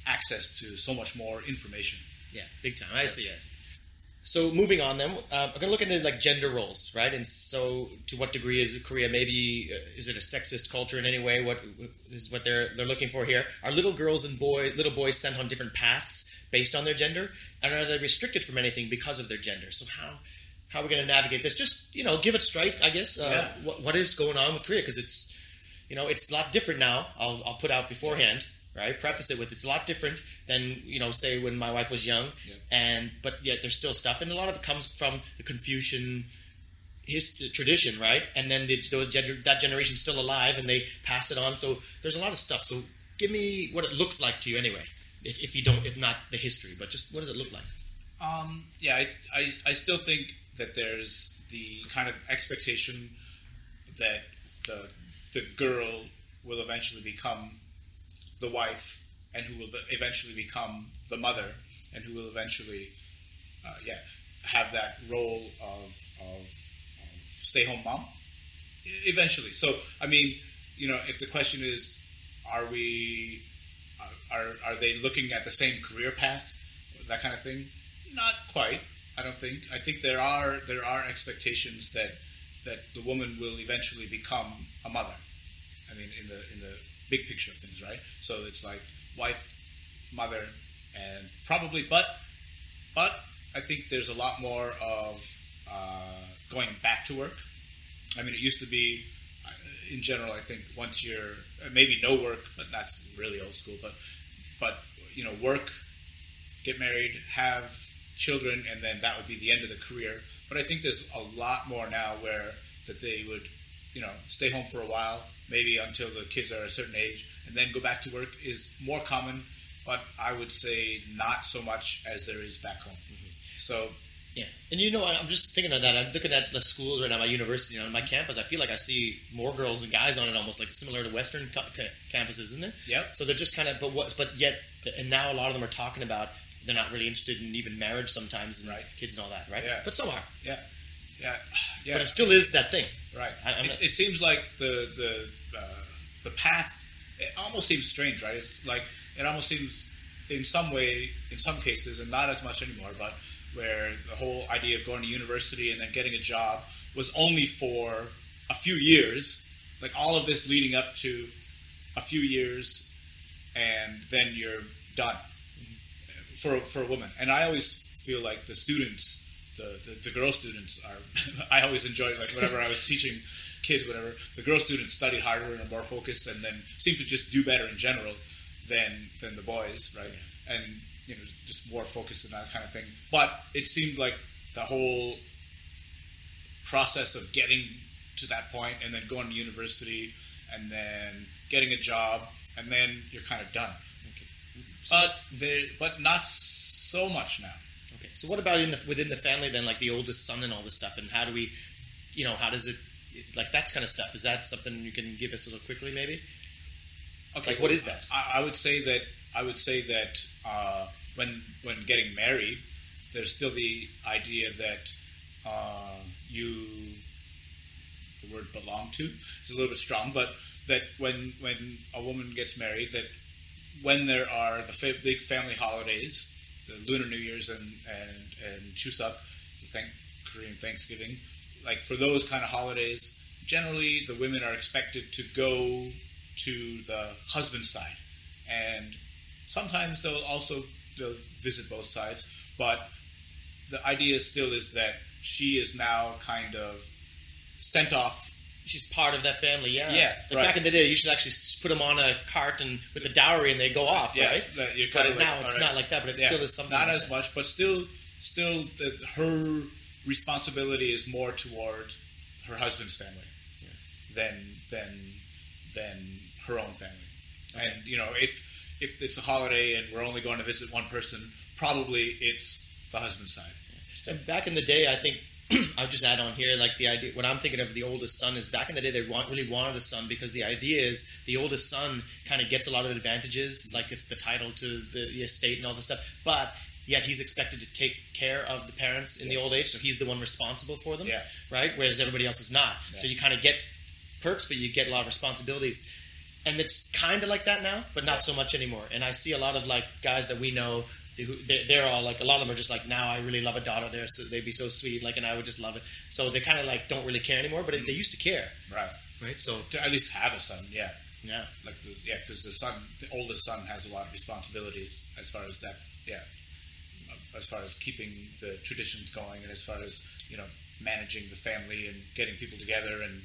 access to so much more information. Yeah, big time. I see it. So moving on, then uh, I'm going to look into like gender roles, right? And so, to what degree is Korea maybe uh, is it a sexist culture in any way? What is what they're they're looking for here? Are little girls and boy little boys sent on different paths based on their gender, and are they restricted from anything because of their gender? So how how are we going to navigate this? Just you know, give it straight, I guess. Uh, Yeah. what, what is going on with Korea? Because it's you know it's a lot different now. I'll, I'll put out beforehand, right? Preface it with it's a lot different than you know say when my wife was young, and but yet there's still stuff, and a lot of it comes from the Confucian his tradition, right? And then the, gener- that generation's still alive, and they pass it on. So there's a lot of stuff. So give me what it looks like to you anyway, if, if you don't, if not the history, but just what does it look like? Um, yeah, I, I, I still think that there's the kind of expectation that the the girl will eventually become the wife, and who will eventually become the mother, and who will eventually, uh, yeah, have that role of, of, of stay home mom. Eventually, so I mean, you know, if the question is, are we, are are they looking at the same career path, that kind of thing? Not quite. I don't think. I think there are there are expectations that that the woman will eventually become a mother. I mean, in the in the big picture of things, right? So it's like wife, mother, and probably, but but I think there's a lot more of uh, going back to work. I mean, it used to be, uh, in general, I think once you're maybe no work, but that's really old school. But but you know, work, get married, have children, and then that would be the end of the career. But I think there's a lot more now where that they would, you know, stay home for a while, maybe until the kids are a certain age, and then go back to work is more common. But I would say not so much as there is back home. Mm-hmm. So Yeah, and you know, I'm just thinking of that. I'm looking at the schools right now, my university, you know, my campus. I feel like I see more girls and guys on it, almost like similar to Western co- ca- campuses, isn't it? Yep. So they're just kind of, but what? But yet, and now a lot of them are talking about they're not really interested in even marriage sometimes, and right. kids and all that, right? Yeah. But some are. yeah, yeah, yeah. But it still is that thing. Right. I- it, it seems like the the uh, the path. It almost seems strange, right? It's like it almost seems, in some way, in some cases, and not as much anymore, but where the whole idea of going to university and then getting a job was only for a few years. Like all of this leading up to a few years, and then you're done for for a woman. And I always feel like the students, the the, the girl students are. I always enjoy like whenever I was teaching kids, whatever. The girl students study harder and are more focused, and then seem to just do better in general than than the boys, right? And you know, just more focused and that kind of thing. But it seemed like the whole process of getting to that point and then going to university and then getting a job and then you're kind of done. But there, but not so much now. Okay. So what about in the within the family then, like the oldest son and all this stuff, and how do we, you know, how does it, like that kind of stuff? Is that something you can give us a little quickly, maybe? Okay, Like, what is that? I, I would say that I would say that uh, when when getting married, there's still the idea that uh, you the word belong to is a little bit strong, but that when when a woman gets married, that when there are the fa- big family holidays, the Lunar New Year's and and and Chuseok, the thank, Korean Thanksgiving, like for those kind of holidays, generally the women are expected to go to the husband's side, and sometimes they'll also they'll visit both sides, but the idea still is that she is now kind of sent off She's part of that family, yeah. Yeah, Like right. back in the day, you should actually put them on a cart and with the dowry, and they go off, yeah, right? that you're But of like, now it's right. not like that, but it Yeah, still is something. Not like as that. much, but still, still, the, her responsibility is more toward her husband's family than than than her own family. And you know, if if it's a holiday and we're only going to visit one person, probably it's the husband's side. And back in the day, I think I'll just add on here, like the idea. What I'm thinking of the oldest son is back in the day they want, really wanted a son because the idea is the oldest son kind of gets a lot of advantages, like it's the title to the, the estate and all this stuff. But yet he's expected to take care of the parents in the old age, so he's the one responsible for them, Yeah. right? Whereas everybody else is not. So you kind of get perks, but you get a lot of responsibilities. And it's kind of like that now, but not so much anymore. And I see a lot of like guys that we know they're all like a lot of them are just like now I really love a daughter there, so they'd be so sweet, like, and I would just love it. So they kind of like don't really care anymore, but they used to care, Right. right? So To at least have a son, yeah. yeah, Like the, yeah, because the son, the oldest son, has a lot of responsibilities as far as that. Yeah, as far as keeping the traditions going, and as far as you know managing the family and getting people together and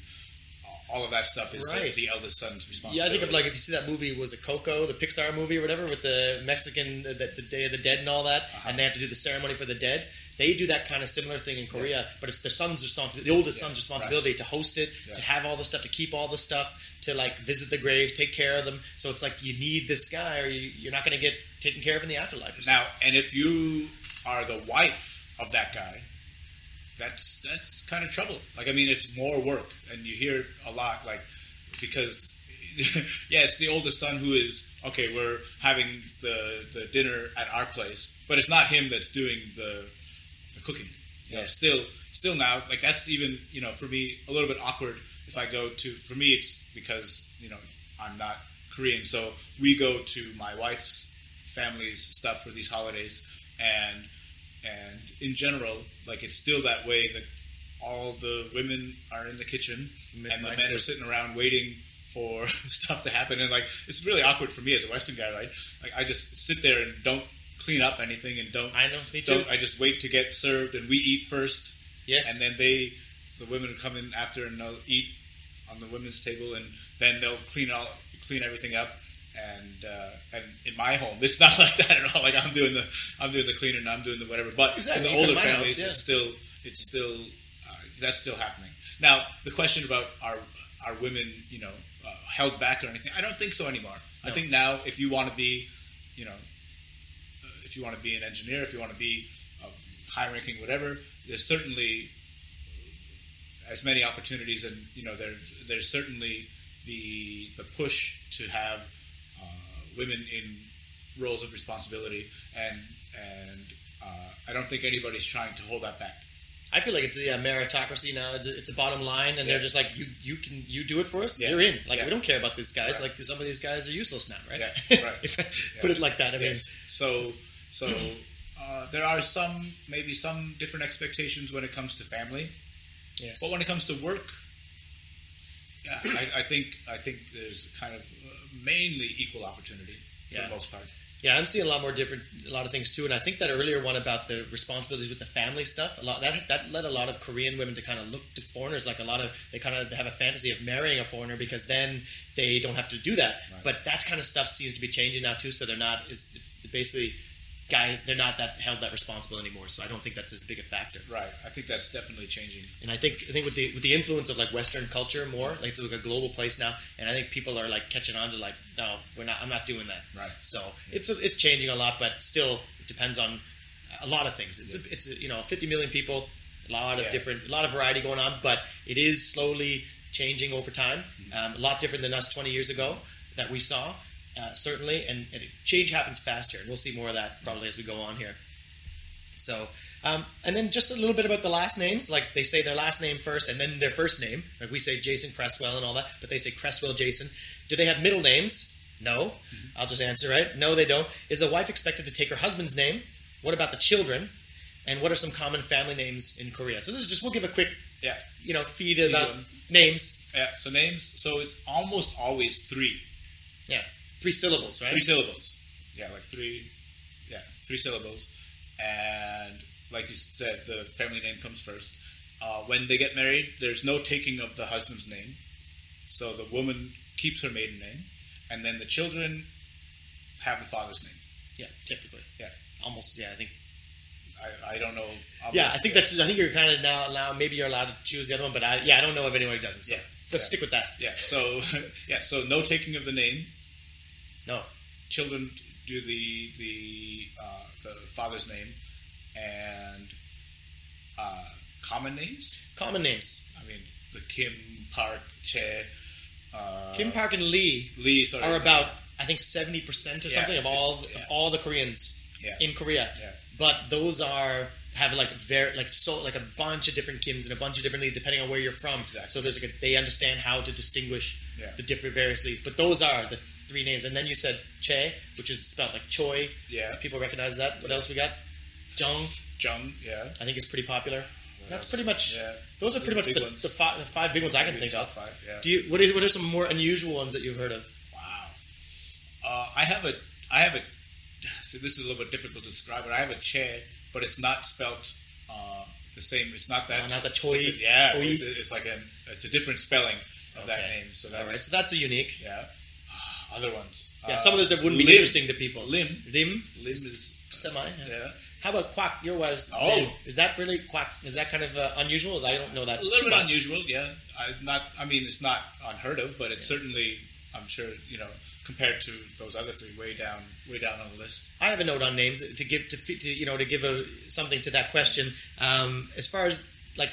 all of that stuff is Right. the, the eldest son's responsibility. yeah. I think of like if you see that movie was a Coco, the Pixar movie or whatever, with the Mexican uh, the, the Day of the Dead and all that, uh-huh. and they have to do the ceremony for the dead. They do that kind of similar thing in Korea, but it's the son's responsibility, the oldest Yeah, son's responsibility to host it, Yeah. to have all the stuff, to keep all the stuff, to like visit the graves, take care of them. So it's like you need this guy, or you, you're not going to get taken care of in the afterlife. or. Now, and if you are the wife of that guy, that's that's kind of trouble. Like, I mean, it's more work, and you hear a lot, like because yeah, it's the oldest son who is okay. We're having the the dinner at our place, but it's not him that's doing the the cooking. You know, Yeah. still still now, like that's even you know for me a little bit awkward if I go to. For me, it's because you know I'm not Korean, so we go to my wife's family's stuff for these holidays, and and in general, like it's still that way that all the women are in the kitchen and the men are sitting around waiting for stuff to happen, and like it's really awkward for me as a Western guy, right? Like I just sit there and don't clean up anything and don't I know, me too. don't I just wait to get served and we eat first. Yes. And then they the women come in after and they'll eat on the women's table and then they'll clean all clean everything up. And uh, and in my home, it's not like that at all. Like I'm doing the I'm doing the cleaning and I'm doing the whatever. But Exactly. in the older my house, families, yeah. it's still it's still uh, that's still happening. Now the question about are are women you know uh, held back or anything? I don't think so anymore. I think now if you want to be you know uh, if you want to be an engineer, if you want to be uh, high ranking, whatever, there's certainly as many opportunities, and you know there's there's certainly the the push to have uh, women in roles of responsibility, and and uh, I don't think anybody's trying to hold that back. I feel like it's a yeah, meritocracy now. It's a, it's a bottom line, and Yeah. they're just like, you you can you do it for us. Yeah. You're in. Like we don't care about these guys. Right. Like some of these guys are useless now, right? Yeah, right. If I. Put it like that. I mean, Yes. So so uh, there are some maybe some different expectations when it comes to family. Yes. But when it comes to work, yeah, I, I think I think there's kind of uh, mainly equal opportunity for Yeah. the most part. Yeah, I'm seeing a lot more different, a lot of things too. And I think that earlier one about the responsibilities with the family stuff, a lot that that led a lot of Korean women to kind of look to foreigners like a lot of they kind of have a fantasy of marrying a foreigner because then they don't have to do that. But that kind of stuff seems to be changing now too. So they're not it's, it's basically guy they're not that held that responsible anymore. So I don't think that's as big a factor. Right. I think that's definitely changing. And I think I think with the with the influence of like Western culture more, like it's like a global place now, and I think people are like catching on to like, no, we're not. I'm not doing that. Right. So it's it's changing a lot, but still, it depends on a lot of things. It's a, it's a, you know 50 million people, a lot of Yeah. different, a lot of variety going on, but it is slowly changing over time. Mm-hmm. Um, a lot different than us 20 years ago that we saw. Uh, certainly, and, and change happens faster, and we'll see more of that probably as we go on here. So, um, and then just a little bit about the last names. Like they say their last name first and then their first name. Like we say Jason Cresswell and all that, but they say Cresswell Jason. Do they have middle names? No. I'll just answer right. No, they don't. Is a wife expected to take her husband's name? What about the children? And what are some common family names in Korea? So this is just we'll give a quick, Yeah. you know, feed about names. Yeah. So names. So it's almost always three. Yeah, three syllables, right? Three syllables. Yeah, like three. Yeah, three syllables. And like you said, the family name comes first. Uh, when they get married, there's no taking of the husband's name. So the woman keeps her maiden name, and then the children have the father's name. Yeah, typically. Yeah. Almost. Yeah, I think. I, I don't know. Yeah, I think that's. I think you're kind of now. Now maybe you're allowed to choose the other one, but I, yeah, I don't know if anyone doesn't. So Yeah. let's Yeah. stick with that. Yeah. So yeah. So no taking of the name. No. Children do the the uh, the father's name, and uh, common names. Common names. I mean, the Kim Park Che. Uh, Kim Park and Lee Lee sorry, are about I think seventy percent or Yeah, something of all yeah. of all the Koreans Yeah. in Korea. Yeah. But those are have like very like so like a bunch of different Kims and a bunch of different Lees depending on where you're from. Exactly. So there's like a, they understand how to distinguish the different various Lees. But those are the three names. And then you said Che, which is spelled like Choi. Yeah. People recognize that. What else we got? Jung. Jung. Yeah. I think it's pretty popular. That's else? pretty much. Yeah. Those are pretty much the the, the, five, the five big ones I can think of. five, yeah. Do you? What is? What are some more unusual ones that you've heard of? Wow. Uh, I have a. I have a. See, this is a little bit difficult to describe, but I have a Che, but it's not spelled. uh, the same. It's not that. Oh, not the Choi? it's a- yeah, it's, a, it's like a. It's a different spelling of that name. So that's right, so that's a unique. yeah. Other ones. Yeah, Uh, some of those that wouldn't be interesting to people. Lim. Lim, Lim is semi. yeah. How about Kwak? Your wife's Oh. name. is that really Kwak? Is that kind of uh, unusual? I don't know that. a little bit much. unusual. Yeah, I not. I mean, it's not unheard of, but it's certainly. I'm sure you know compared to those other three, way down, way down on the list. I have a note on names to give to, to you know to give a something to that question. Um, as far as like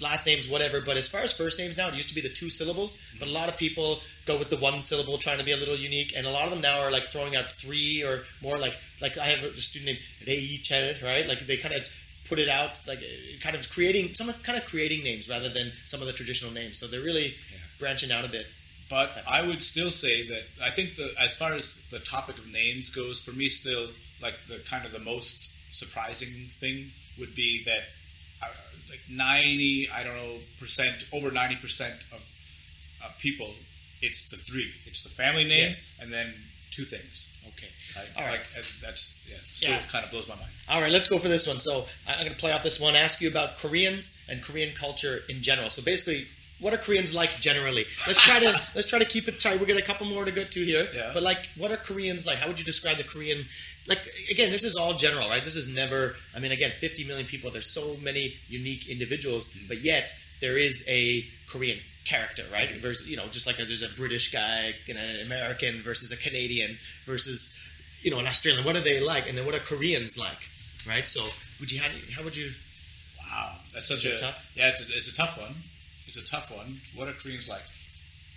last names, whatever, but as far as first names now, it used to be the two syllables, but a lot of people go with the one syllable, trying to be a little unique, and a lot of them now are like throwing out three or more. Like like I have a student named Rei Chel, right? Like they kind of put it out, like kind of creating some kind of creating names rather than some of the traditional names. So they're really branching out a bit. But I would still say that I think the as far as the topic of names goes, for me, still like the kind of the most surprising thing would be that uh, like ninety, I don't know, percent over ninety percent of uh, people, it's the three, it's the family name, Yes. and then two things. Okay. Right? All right. Like uh, that's yeah, still Yeah. kind of blows my mind. All right, let's go for this one. So I- I'm going to play off this one. Ask you about Koreans and Korean culture in general. So basically, what are Koreans like generally? Let's try to let's try to keep it tight. We got a couple more to get to here. Yeah. But like, what are Koreans like? How would you describe the Korean? Like again, this is all general, right? This is never. I mean, again, 50 million people. There's so many unique individuals, but yet there is a Korean character, right? Versus, you know, just like a, there's a British guy and an American versus a Canadian versus you know an Australian. What are they like? And then what are Koreans like? Right. So would you how, how would you? Wow, that's such a tough? yeah, it's a, it's a tough one. It's a tough one. What are Koreans like?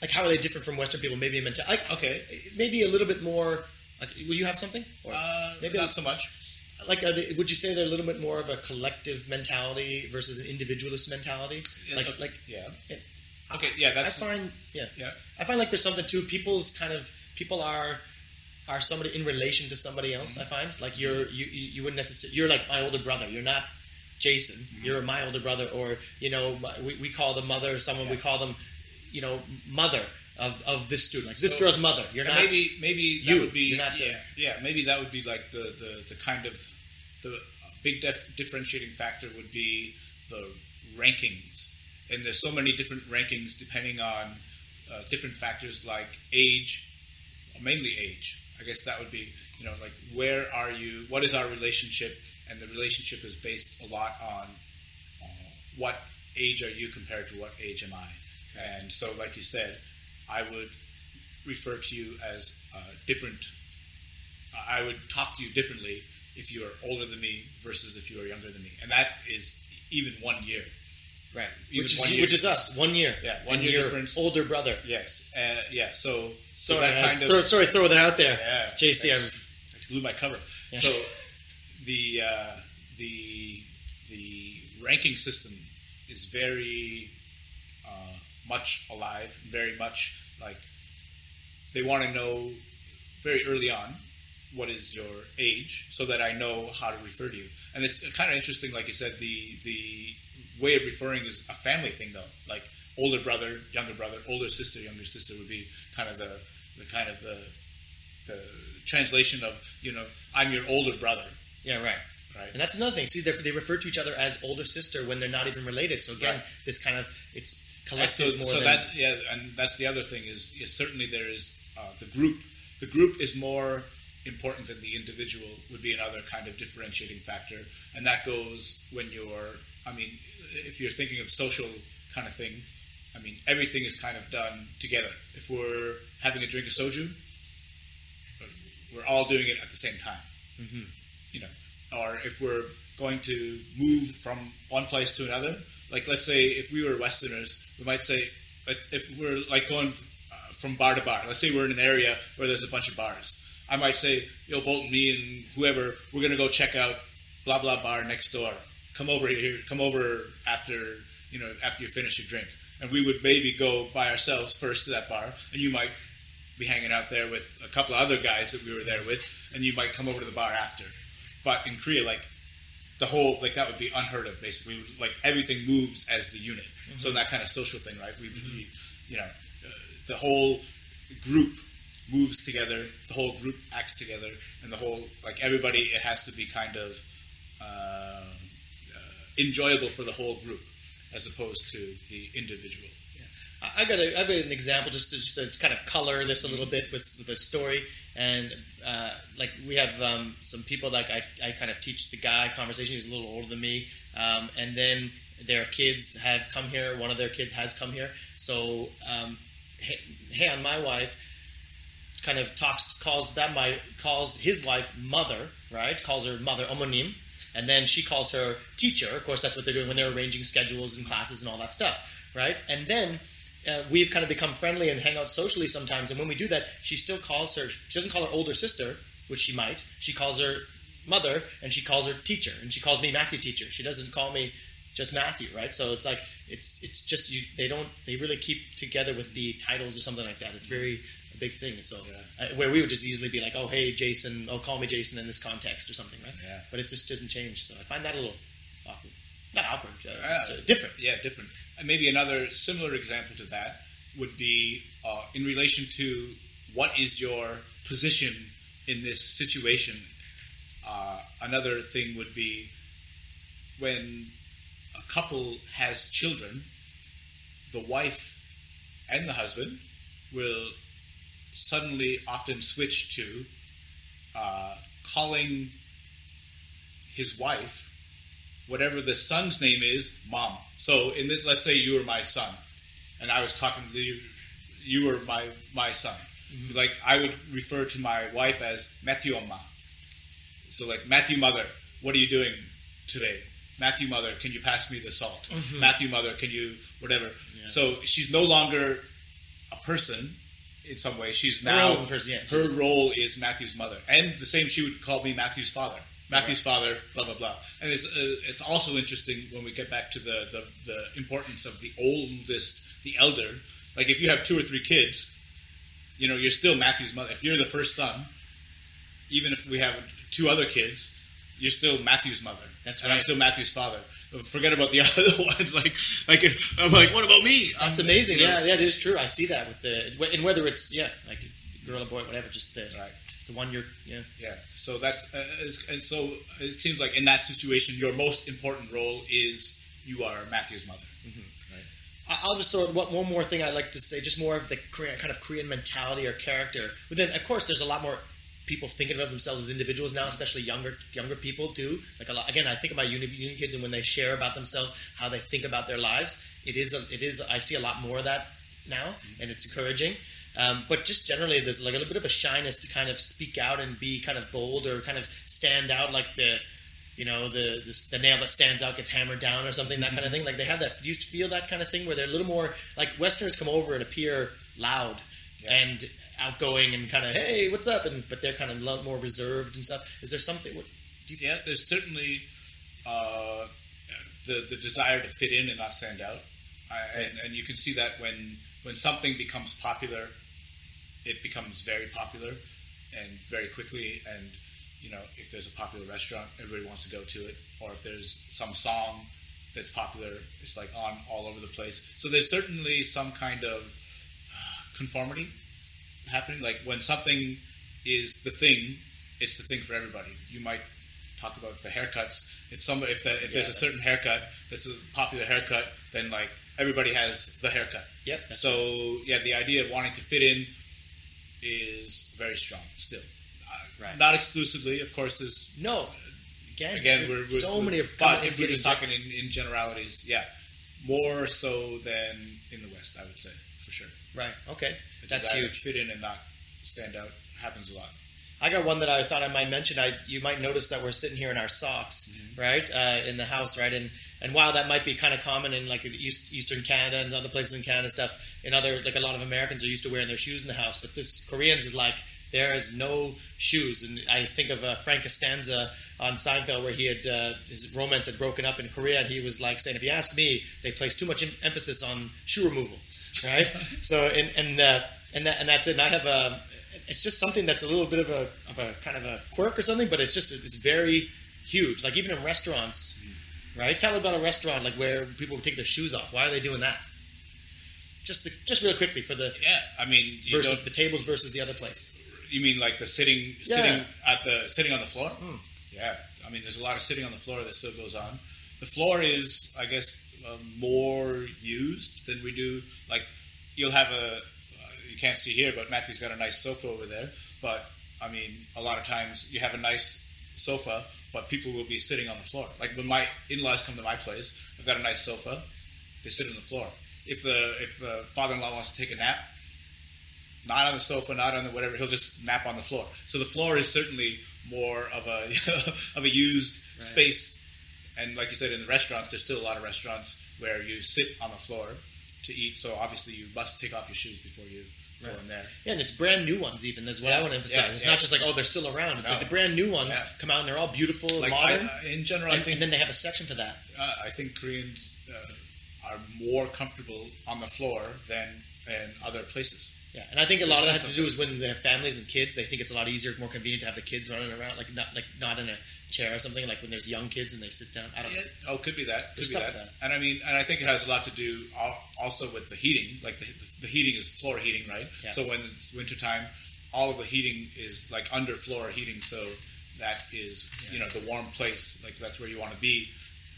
Like how are they different from Western people? Maybe a mental. Like Okay, maybe a little bit more. Like, will you have something? Or uh, maybe not so much. like are they, would you say they're a little bit more of a collective mentality versus an individualist mentality? Yeah, Like like yeah. Okay, yeah, that's I find yeah yeah. I find like there's something too. People's kind of people are are somebody in relation to somebody else. Mm-hmm. I find like you're you you, you wouldn't necessarily you're like my older brother. You're not Jason. Mm-hmm. You're my older brother, or you know my- we, we call the mother someone we call them you know mother of, of this student like this So- girl's mother. You're not maybe maybe that you. would be You're not, yeah, yeah maybe that would be like the, the, the kind of the big dif- differentiating factor would be the rankings and there's so many different rankings depending on uh, different factors like age mainly age I guess that would be you know like where are you what is our relationship and the relationship is based a lot on uh, what age are you compared to what age am I and so like you said I would refer to you as uh, different. I would talk to you differently if you are older than me versus if you are younger than me, and that is even one year. Right, Even which is year. which is us one year. Yeah, one year your difference. Older brother. Yes, uh, yeah. So, so Sorry, that I kind of throw, sorry, throw that out there. yeah, JC, I blew my cover. Yeah. So the uh, the the ranking system is very uh, much alive, very much like they want to know very early on what is your age so that I know how to refer to you. And it's kind of interesting, like you said, the the way of referring is a family thing, though. Like older brother, younger brother, older sister, younger sister would be kind of the the kind of the the translation of you know I'm your older brother. Yeah, right. Right. And that's another thing. See, they they refer to each other as older sister when they're not even related. So again, Right. this kind of it's And collective so, more so than that yeah, and that's the other thing is, is certainly there is uh, the group. The group is more important than the individual. Would be another kind of differentiating factor, and that goes when you're. I mean, if you're thinking of social kind of thing, I mean, everything is kind of done together. If we're having a drink of soju, we're all doing it at the same time Mhm. you know, or if we're going to move from one place to another, like let's say if we were Westerners, we might say if if we're like going uh, from bar to bar. Let's say we're in an area where there's a bunch of bars. I might say, "Yo, Boulton, me and whoever, we're gonna go check out blah blah bar next door. Come over here. Come over after you know after you finish your drink." And we would maybe go by ourselves first to that bar, and you might be hanging out there with a couple of other guys that we were there with, and you might come over to the bar after. But in Korea, like the whole like that would be unheard of. Basically, like everything moves as the unit. So that kind of social thing, right? We, we you know, uh, the whole group moves together. The whole group acts together, and the whole like everybody. It has to be kind of uh, enjoyable for the whole group, as opposed to the individual. I I got a, I've got an example just to, just to kind of color this a little bit with, with the story. And uh, like we have um, some people like I, I kind of teach the guy conversation. He's a little older than me, um, and then their kids have come here. One of their kids has come here. So um, hey, hey, on my wife kind of talks calls that my calls his wife mother right calls her mother omonim and then she calls her teacher. Of course that's what they're doing when they're arranging schedules and classes and all that stuff right? And then uh, we've kind of become friendly and hang out socially sometimes. And when we do that she still calls her she doesn't call her older sister which she might. She calls her mother and she calls her teacher and she calls me matthew teacher. She doesn't call me just matthew right? So it's like it's it's just you they don't they really keep together with the titles or something like that. It's very a big thing so uh, where we would just easily be like oh hey jason oh call me jason in this context or something right Yeah. but it just doesn't change so i find that a little awkward not awkward uh, just, Ah, uh, different Yeah, different. And maybe another similar example to that would be uh, in relation to what is your position in this situation. Uh, another thing would be when a couple has children, the wife and the husband will suddenly often switch to uh, calling his wife whatever the son's name is, mom. So in this, let's say you were my son, and I was talking to you. You were my my son. Like I would refer to my wife as Matthew Amma. So like Matthew mother, what are you doing today? Matthew mother, can you pass me the salt? Mhm. Matthew mother, can you whatever? So she's no longer a person in some way. She's now own person, yeah. her role is Matthew's mother, and the same she would call me Matthew's father. Matthew's father, blah blah blah. And it's uh, it's also interesting when we get back to the, the the importance of the oldest, the elder. Like if you have two or three kids, you know you're still Matthew's mother. If you're the first son, even if we have two other kids, you're still Matthew's mother. That's and I'm still Matthew's father. Forget about the other ones. Like like I'm like, what about me? That's I'm- amazing. you know, Yeah, yeah, it is true. I see that with the and whether it's yeah, like girl or boy, whatever. Just the right. the one you're yeah. Yeah. So that's uh, and so it seems like in that situation, your most important role is you are Matthew's mother. I- I'll just throw one, one more thing I'd like to say, just more of the Korean, kind of Korean mentality or character. But then, of course, there's a lot more people thinking of themselves as individuals now, especially younger younger people do. Like a lot, again, I think about uni, uni kids and when they share about themselves, how they think about their lives. It is a, it is I see a lot more of that now, and it's encouraging. Um, but just generally, there's like a little bit of a shyness to kind of speak out and be kind of bold or kind of stand out, like the you know the, the the nail that stands out gets hammered down or something that kind of thing like they have that you feel that kind of thing where they're a little more like westerners come over and appear loud and outgoing and kind of hey what's up? And but they're kind of a lot more reserved and stuff. Is there something what, yeah, there's certainly uh, the the desire to fit in and not stand out, I, and, and you can see that when when something becomes popular, it becomes very popular, and very quickly. And you know, if there's a popular restaurant, everybody wants to go to it, or if there's some song that's popular, it's like on all over the place. So there's certainly some kind of uh, conformity happening. Like when something is the thing, it's the thing for everybody. You might talk about the haircuts. If somebody, if, the, if there's a certain haircut that's a popular haircut, then like everybody has the haircut. Yep. So yeah, the idea of wanting to fit in is very strong still. Uh, Right. Not exclusively, of course. There's no. Again, again, we're, we're so many of But if we're just talking in, in generalities, yeah, more so than in the West, I would say. Right. Okay. That's huge. Fit in and not stand out happens a lot. I got one that I thought I might mention. I you might notice that we're sitting here in our socks, Mm-hmm. right, uh, in the house, right, and and while that might be kind of common in like East, Eastern Canada and other places in Canada, stuff in other like a lot of Americans are used to wearing their shoes in the house, but this Koreans is like there is no shoes, and I think of uh, Frank Costanza on Seinfeld where he had uh, his romance had broken up in Korea, and he was like saying, if you ask me, they place too much em- emphasis on shoe removal, right? so and and uh, and that, and that's it. And I have a it's just something that's a little bit of a of a kind of a quirk or something, but it's just it's very huge. Like even in restaurants, right? Tell about a restaurant like where people take their shoes off. Why are they doing that? Just to, just real quickly for the Yeah, I mean, you versus the tables versus the other place. You mean like the sitting, Yeah. sitting at the sitting on the floor? Hmm. Yeah, I mean, there's a lot of sitting on the floor that still goes on. The floor is, I guess, uh, more used than we do. Like, you'll have a, uh, you can't see here, but Matthew's got a nice sofa over there. But I mean, a lot of times you have a nice sofa, but people will be sitting on the floor. Like when my in-laws come to my place, I've got a nice sofa. They sit on the floor. If the if the father-in-law wants to take a nap, not on the sofa, not on the whatever. He'll just nap on the floor. So the floor is certainly more of a of a used space. And like you said, in the restaurants, there's still a lot of restaurants where you sit on the floor to eat. So obviously, you must take off your shoes before you go in there. Yeah, and it's brand new ones. Even is what I want to emphasize. yeah, it's yeah. not just like oh they're still around. It's No. like the brand new ones Yeah. come out and they're all beautiful, and Like, modern. I- I- in general, I and, think- and then they have a section for that. Uh, I think Koreans uh, are more comfortable on the floor than in other places. Yeah, and I think a lot of that has to do is when they have families and kids. They think it's a lot easier, more convenient to have the kids running around, like not like not in a chair or something. Like when there's young kids and they sit down. I don't know. Yeah, oh, could be that. Could There's be that. for And I mean, and I think it has a lot to do also with the heating. Like the, the heating is floor heating, right? Yeah. So when it's wintertime, all of the heating is like under floor heating. So that is, you know, the warm place. Like that's where you want to be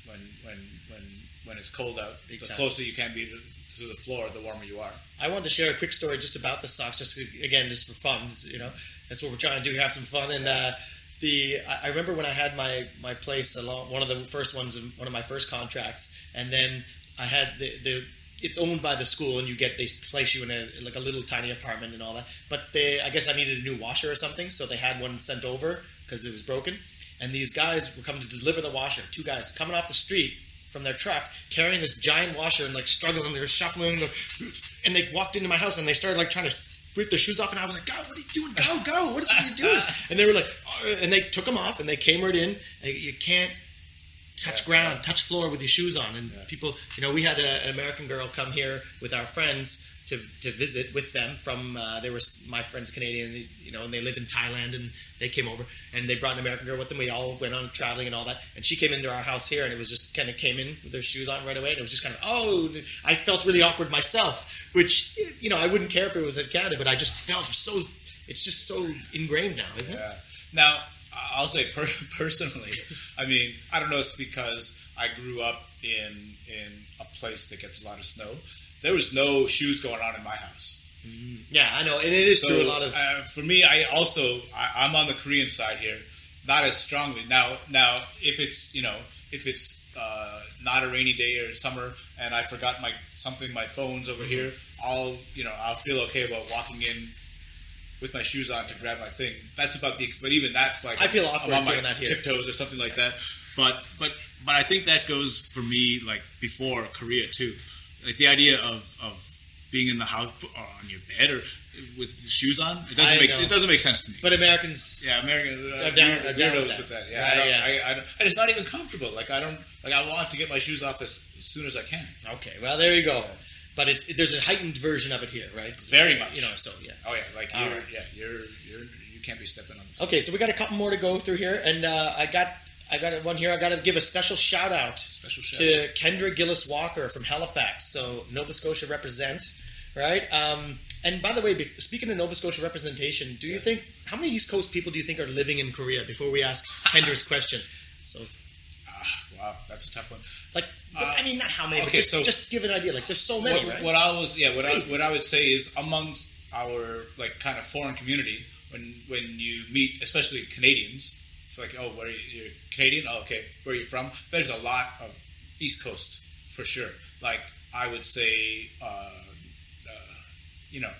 when when when when it's cold out. Big the time. closer you can be to, to the floor, the warmer you are. I wanted to share a quick story just about the socks, just again, just for fun. You know, that's what we're trying to do. Have some fun. And uh, the I, remember when I had my my place along one of the first ones, one of my first contracts, and then I had the the. It's owned by the school, and you get they place you in a like a little tiny apartment and all that. But they, I guess, I needed a new washer or something, so they had one sent over because it was broken. And these guys were coming to deliver the washer. Two guys coming off the street from their truck carrying this giant washer and like struggling. They were shuffling, and they walked into my house and they started like trying to rip their shoes off. And I was like, "God, what are you doing? Go, go! What is he doing?" And they were like, "Oh," and they took them off and they came right in. Like, You can't touch ground, touch floor with your shoes on. And people, you know, we had a, an American girl come here with our friends. To, to visit with them from uh, they were my friends Canadian you know and they live in Thailand and they came over and they brought an American girl with them we all went on traveling and all that and she came into our house here and it was just kind of came in with her shoes on right away and it was just kind of oh I felt really awkward myself which you know I wouldn't care if it was at Canada but I just felt so it's just so ingrained now isn't it Yeah. Now, I'll say per- personally, I mean, I don't know. It's because I grew up in in a place that gets a lot of snow. There was no shoes going on in my house. yeah I know and it is So, true a lot of uh, for me, I also I, I'm on the Korean side here, not as strongly. Now, now if it's you know if it's uh, not a rainy day or summer and I forgot my something, my phone's over here, I'll you know I'll feel okay about walking in with my shoes on to grab my thing. That's about the but even that's like I feel I'm awkward on my doing that here. tiptoes or something like that. But but but I think that goes for me like before Korea too. Like the idea of of being in the house or on your bed or with shoes on, it doesn't I make know. it doesn't make sense to me. but Americans Yeah, American uh, Are down- weird- are down with that. with that. Yeah, Right, I yeah. I, I don't, and it's not even comfortable. Like I don't like I want to get my shoes off as, as soon as I can. okay well there you go but it's there's a heightened version of it here right Very much. you know so yeah Oh yeah, like you're right. yeah you're you're you can't be stepping on the. Okay, so we got a couple more to go through here, and uh, I got I got one here. I got to give a special shout out Special shout to Kendra Gillis Walker from Halifax. So Nova Scotia represent, right? Um, and by the way, speaking of Nova Scotia representation, do you think how many East Coast people do you think are living in Korea? Before we ask Kendra's question, so Ah, wow, that's a tough one. like I mean, not how many, but okay, just, so- just give an idea. Like there's so many, what, right? what I was, yeah, what I, what I would say is amongst our like kind of foreign community, when when you meet, especially Canadians, it's like, oh, where are you? You're Canadian? Oh, okay. Where are you from? There's a lot of East Coast for sure. Like I would say, uh, uh, you know,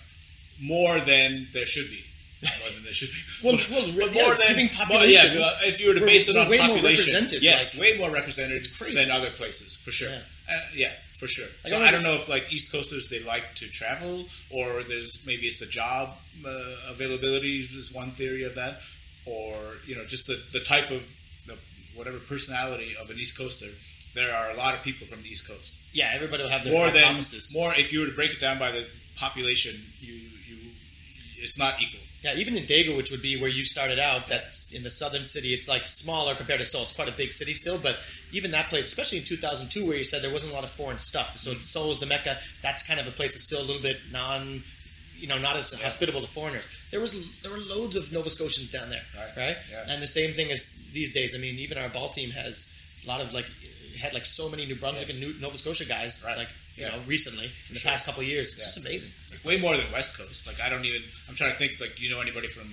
more than there should be. More than there should be. Well, well, but yeah, more than giving more- yeah, if you were to base it on way more population, represented, yes, like- way more represented crazy. than other places for sure. Yeah. Uh, yeah, for sure. I So don't I don't know if like East Coasters they like to travel, or there's maybe it's the job uh, availability is one theory of that, or you know just the the type of the whatever personality of an East Coaster. There are a lot of people from the East Coast. yeah, everybody will have their More than more if you were to break it down by the population, you you it's not equal. Yeah, even in Daegu, which would be where you started out, that's in the southern city. It's like smaller compared to Seoul. It's quite a big city still, but even that place, especially in 2002, where you said there wasn't a lot of foreign stuff. So Mm-hmm. Seoul is the mecca. That's kind of a place that's still a little bit non, you know, not as hospitable to foreigners. There was there were loads of Nova Scotians down there, Right. right? Yeah. And the same thing as these days. I mean, even our ball team has a lot of like had like so many New Brunswick Yes. and New, Nova Scotia guys, Right. like you Yeah. know, recently in the sure. past couple of years. It's Yeah. just amazing. Like way more than West Coast. Like I don't even. I'm trying to think. Like, do you know anybody from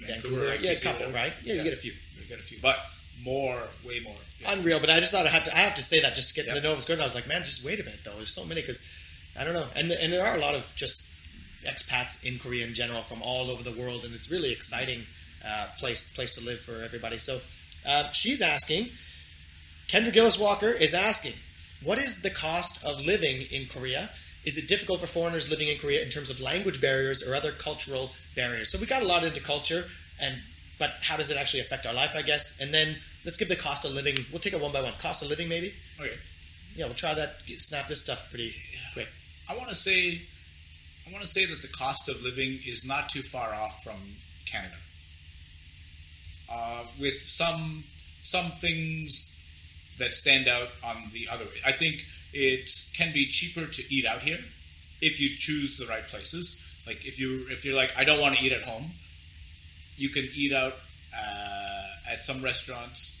Vancouver, like, yeah, a couple, right? Yeah, you get a few. You get a few, but more, way more. Yeah. unreal. But I just thought I had to. I have to say that just to get Yep. the Nova Scotia. I was like, man, just wait a minute though. There's so many because I don't know, and and there are a lot of just expats in Korea in general from all over the world, and it's really exciting uh, place place to live for everybody. So uh, she's asking, Kendra Gillis Walker is asking, what is the cost of living in Korea? Is it difficult for foreigners living in Korea in terms of language barriers or other cultural barriers? So we got a lot into culture, and but how does it actually affect our life? I guess, and then let's give the cost of living. We'll take it one by one. Cost of living, maybe. Okay. Yeah, we'll try that. Snap this stuff pretty quick. I want to say, I want to say that the cost of living is not too far off from Canada. Uh, with some some things that stand out on the other way. I think it can be cheaper to eat out here if you choose the right places. Like if you if you're like I don't want to eat at home, you can eat out uh, at some restaurants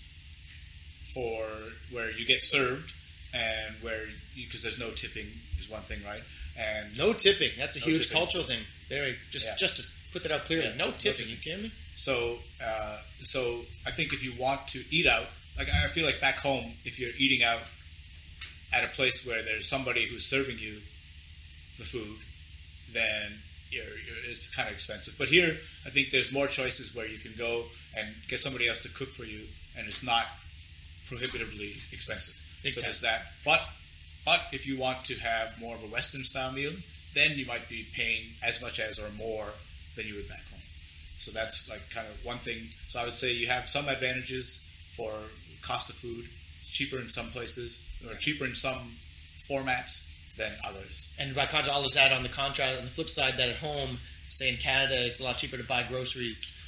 for where you get served and where because there's no tipping is one thing, right? And No tipping. That's a No huge tipping. cultural thing. Very just Yeah. just to put that out clearly. Yeah, no no tipping. tipping. You kidding me? So, uh, so I think if you want to eat out, like I feel like back home, if you're eating out at a place where there's somebody who's serving you the food, then you're, you're, it's kind of expensive. But here, I think there's more choices where you can go and get somebody else to cook for you, and it's not prohibitively expensive. Big so time. there's that. But but if you want to have more of a Western style meal, then you might be paying as much as or more than you would back home. So that's like kind of one thing. So I would say you have some advantages for cost of food, cheaper in some places or cheaper in some formats than others. And by contrast, I'll just add on the contrast on the flip side that at home, say in Canada, it's a lot cheaper to buy groceries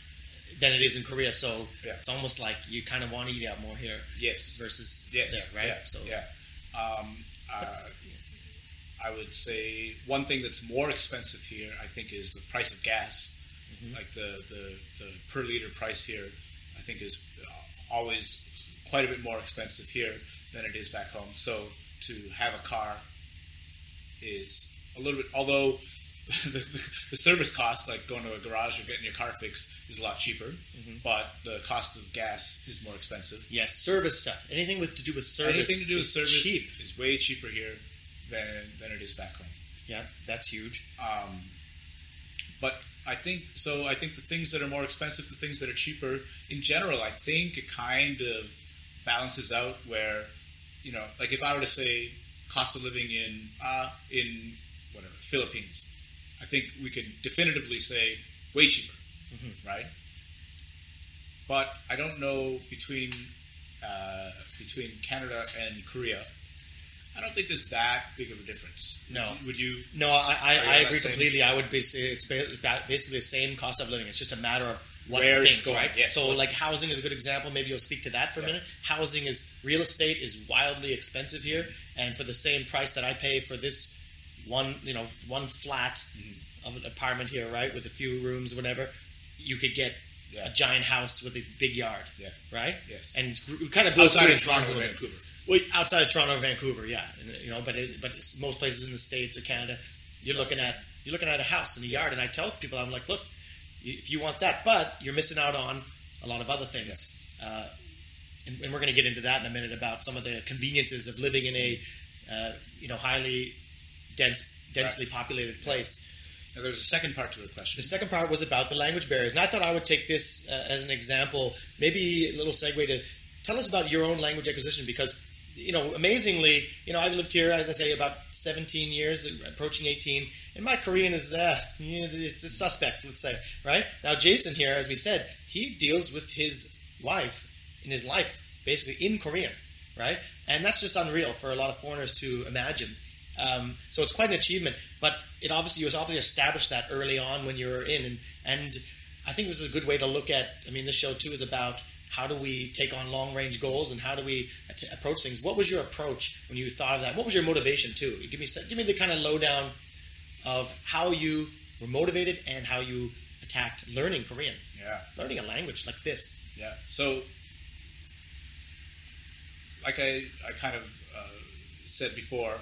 than it is in Korea. So Yeah. it's almost like you kind of want to eat out more here Yes. versus Yes. there, right? Yeah. So yeah. Um, uh, I would say one thing that's more expensive here, I think, is the price of gas. Mm-hmm. Like the, the, the per liter price here, I think is always quite a bit more expensive here than it is back home. So to have a car is a little bit, although the, the, the service cost, like going to a garage or getting your car fixed, is a lot cheaper, Mm-hmm. but the cost of gas is more expensive. yes, service stuff. Anything with to do with service. Anything to do with service cheap. is way cheaper here than than it is back home. Yeah, that's huge. Um, but I think so. I think the things that are more expensive, the things that are cheaper, in general, I think it kind of balances out. Where you know, like if I were to say cost of living in uh, in whatever Philippines, I think we could definitively say way cheaper, right? But I don't know between uh, between Canada and Korea. I don't think there's that big of a difference. No. would you? No, I, I, I agree completely. I would be say it's ba- ba- basically the same cost of living. It's just a matter of what Where it's things, going, right? yes. So, like housing is a good example. Maybe you'll speak to that for a minute. Housing is real estate is wildly expensive here, and for the same price that I pay for this one, you know, one flat Mm-hmm. of an apartment here, right, with a few rooms, whatever, you could get Yeah. a giant house with a big yard, Yeah. right? Yes. and it kind of goes Outside of Toronto or. Vancouver. Well, outside of Toronto or Vancouver, yeah, and, you know, but it, but most places in the states or Canada, you're looking at you're looking at a house in a yard, and I tell people, I'm like, look, if you want that, but you're missing out on a lot of other things, uh, and, and we're going to get into that in a minute about some of the conveniences of living in a uh, you know highly dense, densely populated place. Now, there's a second part to the question. The second part was about the language barriers, and I thought I would take this uh, as an example, maybe a little segue to tell us about your own language acquisition because, you know, amazingly, you know, I've lived here, as I say, about 17 years, approaching 18, and my Korean is, uh, it's a suspect, let's say, right? Now, Jason here, as we said, he deals with his life, in his life, basically in Korean, right? And that's just unreal for a lot of foreigners to imagine. Um, so it's quite an achievement, but it obviously you obviously established that early on when you were in, and, and I think this is a good way to look at. I mean, this show too is about how do we take on long range goals and how do we at- approach things. What was your approach when you thought of that? What was your motivation too? Give me give me the kind of lowdown of how you were motivated and how you attacked learning Korean, Yeah. learning a language like this. Yeah. So, like I, I kind of uh, said before,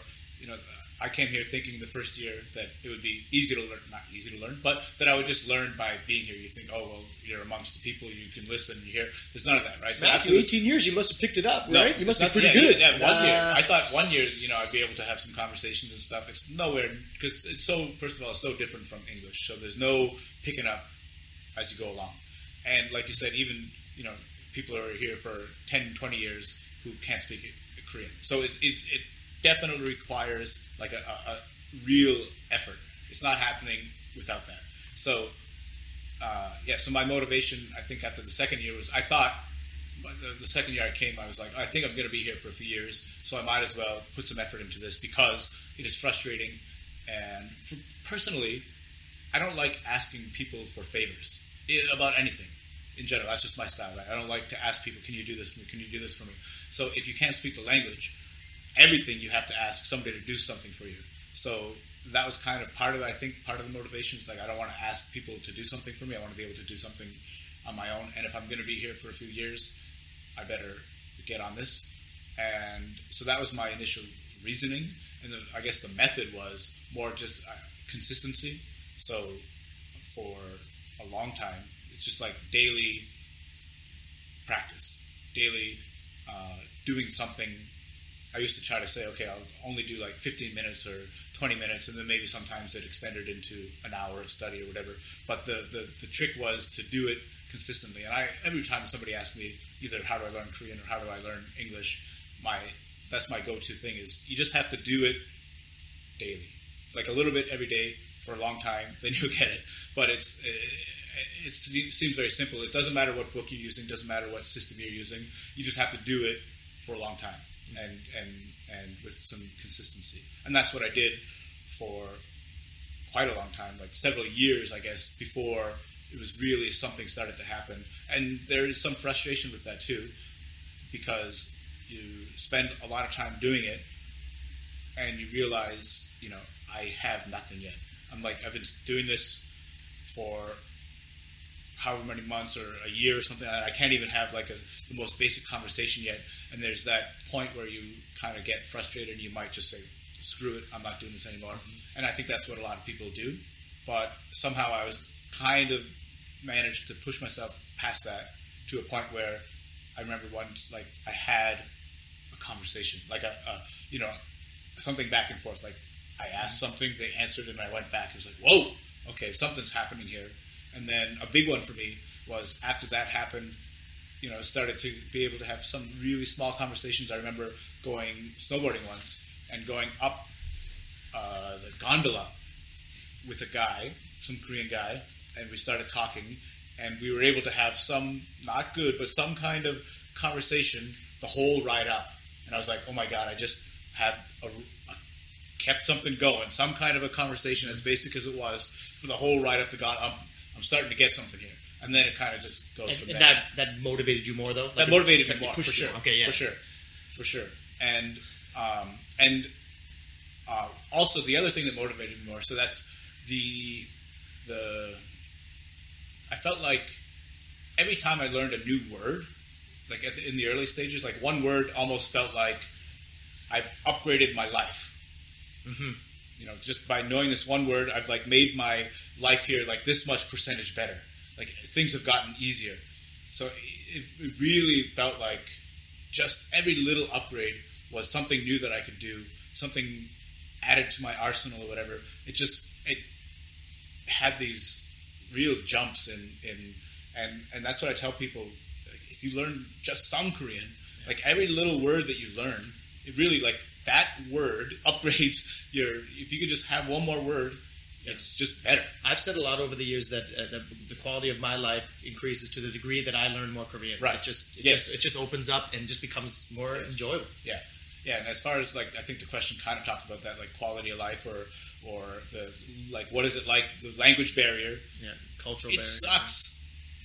you know, I came here thinking the first year that it would be easy to learn, not easy to learn, but that I would just learn by being here. You think, oh, well, you're amongst the people, you can listen, you hear. There's none of that, right? Matthew, after 18 years, you must have picked it up, No, right? You must be pretty yeah, good. Yeah, one year. Uh, I thought one year, you know, I'd be able to have some conversations and stuff. It's nowhere because it's so. First of all, it's so different from English. So there's no picking up as you go along. And like you said, even you know, people are here for 10, 20 years who can't speak Korean. So it, it, it definitely requires like a, a, a real effort. It's not happening without that. So uh, yeah, so my motivation, I think, after the second year was I thought the, second year I came, I was like, I think I'm going to be here for a few years, so I might as well put some effort into this because it is frustrating. And for, personally, I don't like asking people for favors about anything in general. That's just my style. I don't like to ask people, "Can you do this for me? Can you do this for me?" So if you can't speak the language, everything you have to ask somebody to do something for you. So that was kind of part of, I think, part of the motivation. Is like I don't want to ask people to do something for me. I want to be able to do something on my own. And if I'm going to be here for a few years, I better get on this. And so that was my initial reasoning. And the, I guess the method was more just uh, consistency. So for a long time, it's just like daily practice, daily uh, doing something. I used to try to say, okay, I'll only do like 15 minutes or 20 minutes, and then maybe sometimes it extended into an hour of study or whatever. But the, the, the trick was to do it consistently. And I every time somebody asks me either how do I learn Korean or how do I learn English, my that's my go-to thing is you just have to do it daily, like a little bit every day for a long time, then you'll get it. But it's eh, it, it seems very simple. It doesn't matter what book you're using, doesn't matter what system you're using. You just have to do it for a long time and and and with some consistency. And that's what I did for quite a long time, like several years, I guess, before it was really something started to happen. And there is some frustration with that too, because you spend a lot of time doing it, and you realize, you know, I have nothing yet. I'm like, I've been doing this for however many months or a year or something. I can't even have like a, the most basic conversation yet. And there's that point where you kind of get frustrated, and you might just say, "Screw it, I'm not doing this anymore." Mm-hmm. And I think that's what a lot of people do. But somehow I was kind of managed to push myself past that to a point where I remember once, like I had a conversation, like a, a you know something back and forth. Like I asked mm-hmm. something, they answered, and I went back. It was like, whoa, okay, something's happening here. And then a big one for me was after that happened, you know, started to be able to have some really small conversations. I remember going snowboarding once and going up uh, the gondola with a guy, some Korean guy, and we started talking, and we were able to have some not good, but some kind of conversation the whole ride up. And I was like, oh my god, I just had a, a kept something going, some kind of a conversation as basic as it was for the whole ride up the god. I'm, I'm starting to get something here. and then it kind of just goes And, from and there. that that motivated you more though. that motivated me more for sure. more. Okay, yeah, for sure, for sure. And um, and uh, also the other thing that motivated me more. So that's the the. I felt like every time I learned a new word, like at the, in the early stages, like one word almost felt like I've upgraded my life. Mm-hmm. You know, just by knowing this one word, I've like made my life here like this much percentage better. Like things have gotten easier. So it, it really felt like just every little upgrade was something new that I could do, something added to my arsenal or whatever. It just it had these real jumps in in and and that's what I tell people. If you learn just some Korean, like every little word that you learn, it really like that word upgrades your. If you could just have one more word, it's just better. I've said a lot over the years that uh, the, the quality of my life increases to the degree that I learn more Korean. Right. It just it Yes. just it just opens up and just becomes more Yes. enjoyable. Yeah, yeah. And as far as like, I think the question kind of talked about that, like quality of life, or or the like, what is it like the language barrier? Yeah, cultural It barrier. sucks.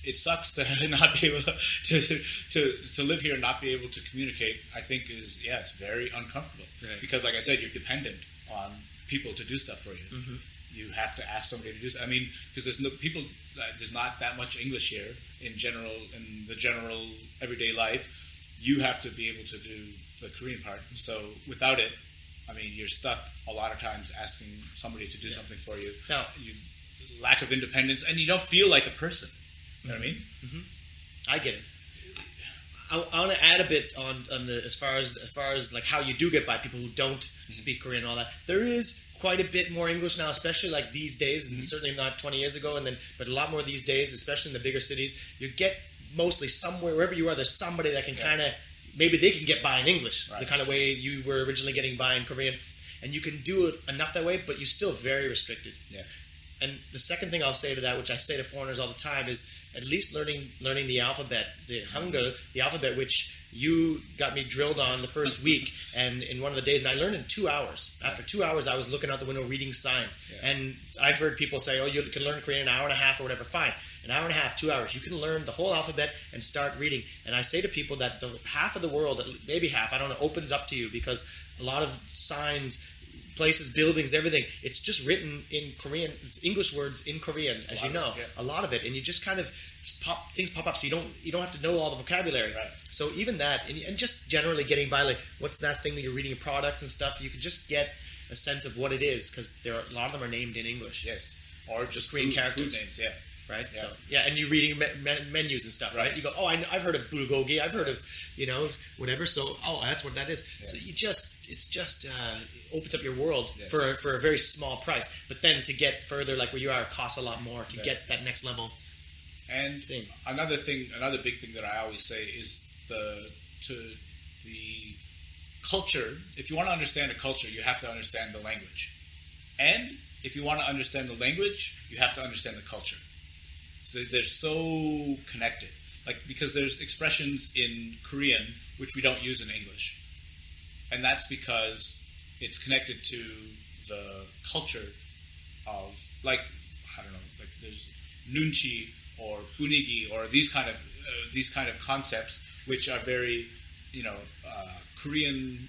It sucks to not be able to, to to to live here and not be able to communicate. I think is yeah, it's very uncomfortable Right. because, like I said, you're dependent on people to do stuff for you. Mhm. You have to ask somebody to do. I mean, because there's no people. Uh, there's not that much English here in general in the general everyday life. You have to be able to do the Korean part. So without it, I mean, you're stuck a lot of times asking somebody to do something for you. Now, you lack of independence, and you don't feel like a person. You know what I mean? I get it. I, I want to add a bit on, on the as far as as far as like how you do get by people who don't speak Korean and all that. There is quite a bit more English now, especially like these days, and mm-hmm. certainly not 20 years ago, and then but a lot more these days, especially in the bigger cities. You get mostly somewhere wherever you are, there's somebody that can kind of maybe they can get by in English, the kind of way you were originally getting by in Korean, and you can do it enough that way, but you're still very restricted. Yeah. And the second thing I'll say to that, which I say to foreigners all the time, is at least learning learning the alphabet, the Hangul, the alphabet which you got me drilled on the first week, and in one of the days, and I learned in two hours. After two hours, I was looking out the window reading signs, and I've heard people say, "Oh, you can learn Korean in an hour and a half or whatever." Fine, an hour and a half, two hours, you can learn the whole alphabet and start reading. And I say to people that the half of the world, maybe half, I don't know, opens up to you because a lot of signs places, buildings, everything. It's just written in Korean, English words in Korean, as you know, it, a lot of it, and you just kind of pop things pop up, so you don't you don't have to know all the vocabulary. Right. So even that, and, and just generally getting by, like what's that thing that you're reading products and stuff, you can just get a sense of what it is because there are, a lot of them are named in English. Yes, or just characters. food names. Yeah, Right. Yeah. So yeah, and you're reading me- me- menus and stuff, right? Right. You go, oh, I, I've heard of bulgogi, I've heard of you know whatever. So oh, that's what that is. So you just it's just uh, opens up your world Yes. for for a very small price. But then to get further, like where you are, it costs a lot more to Yeah. get that next level. And Thing. another thing, another big thing that I always say is the to the culture. If you want to understand a culture, you have to understand the language, and if you want to understand the language, you have to understand the culture. So they're so connected, like because there's expressions in Korean which we don't use in English, and that's because it's connected to the culture of like I don't know, like there's nunchi or bunigi or these kind of uh, these kind of concepts which are very you know uh, Korean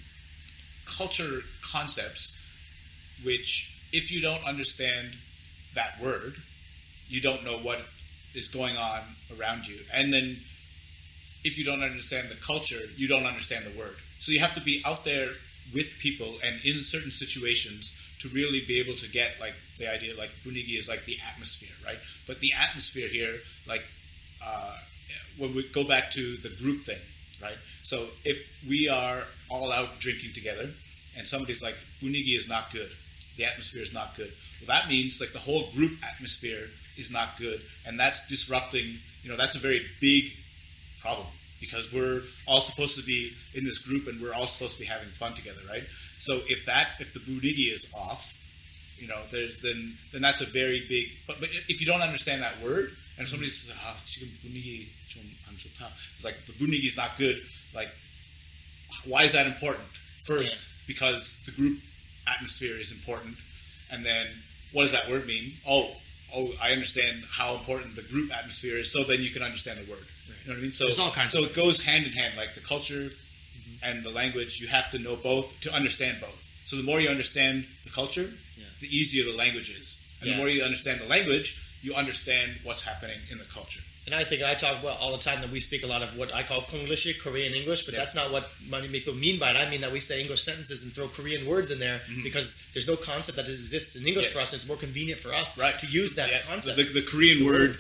culture concepts which if you don't understand that word you don't know what is going on around you. And then if you don't understand the culture you don't understand the word. So you have to be out there with people and in certain situations to really be able to get like the idea like bunigi is like the atmosphere right? But the atmosphere here like uh, when we go back to the group thing right? So if we are all out drinking together and somebody's like bunigi is not good. The atmosphere is not good. Well that means like the whole group atmosphere is not good and that's disrupting you know that's a very big problem because we're all supposed to be in this group and we're all supposed to be having fun together, right? So if that if the bunigi is off, you know, there's then then that's a very big. But, but if you don't understand that word, and somebody says, "Ah, 지금 분위기 it's like the 분위기 is not good. Like, why is that important? First, yeah. because the group atmosphere is important, and then what does that word mean? Oh, oh, I understand how important the group atmosphere is. So then you can understand the word. Right. You know what I mean? So it's all kinds. So it goes hand in hand, like the culture and the language. You have to know both to understand both. So the more you understand the culture, the easier the language is, and Yeah. the more you understand the language, you understand what's happening in the culture. And I think I talk about all the time that we speak a lot of what I call Konglish, Korean English, but that's not what many people mean by it. I mean that we say English sentences and throw Korean words in there mm-hmm. because there's no concept that exists in English Yes. for us, and it's more convenient for us Right. to use that Yes. concept. The, the Korean word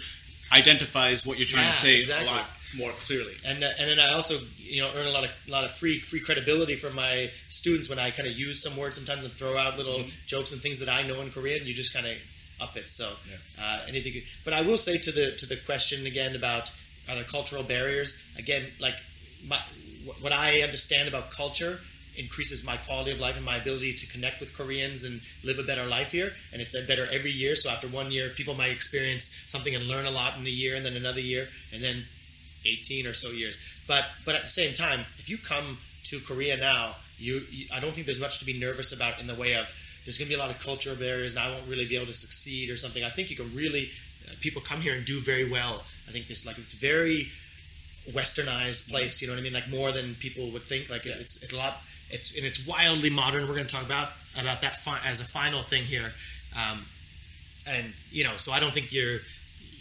identifies what you're trying Yeah, to say exactly. a lot more clearly. and uh, and then I also you know earn a lot of a lot of free free credibility from my students when I kind of use some words sometimes and throw out little jokes and things that I know in Korean. And you just kind of up it. So uh, anything, but I will say to the to the question again about uh, the cultural barriers. Again, like my, what I understand about culture increases my quality of life and my ability to connect with Koreans and live a better life here. And it's better every year. So after one year, people might experience something and learn a lot in a year, and then another year, and then 18 or so years. But but at the same time, if you come to Korea now, you, you I don't think there's much to be nervous about in the way of there's going to be a lot of cultural barriers, and I won't really be able to succeed or something. I think you can really uh, people come here and do very well. I think this like it's very westernized place. You know what I mean? Like more than people would think. Like it's it's a lot. It's and it's wildly modern. We're going to talk about about that fi- as a final thing here. Um, and you know, so I don't think you're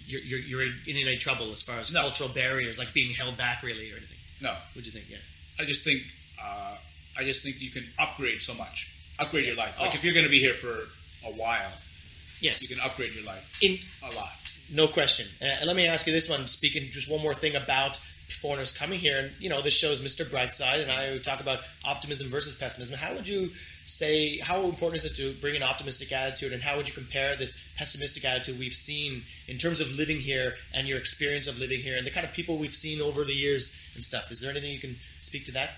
you're you're, you're in any trouble as far as No. cultural barriers, like being held back, really, or anything. No. What do you think? Yeah. I just think uh, I just think you can upgrade so much. Upgrade your life. Like Oh. if you're going to be here for a while, Yes. you can upgrade your life In a lot. No question. Uh, and let me ask you this one. Speaking just one more thing about foreigners coming here, and you know, this shows Mr. Brightside, and I talk about optimism versus pessimism. How would you say how important is it to bring an optimistic attitude, and how would you compare this pessimistic attitude we've seen in terms of living here and your experience of living here, and the kind of people we've seen over the years and stuff? Is there anything you can speak to that?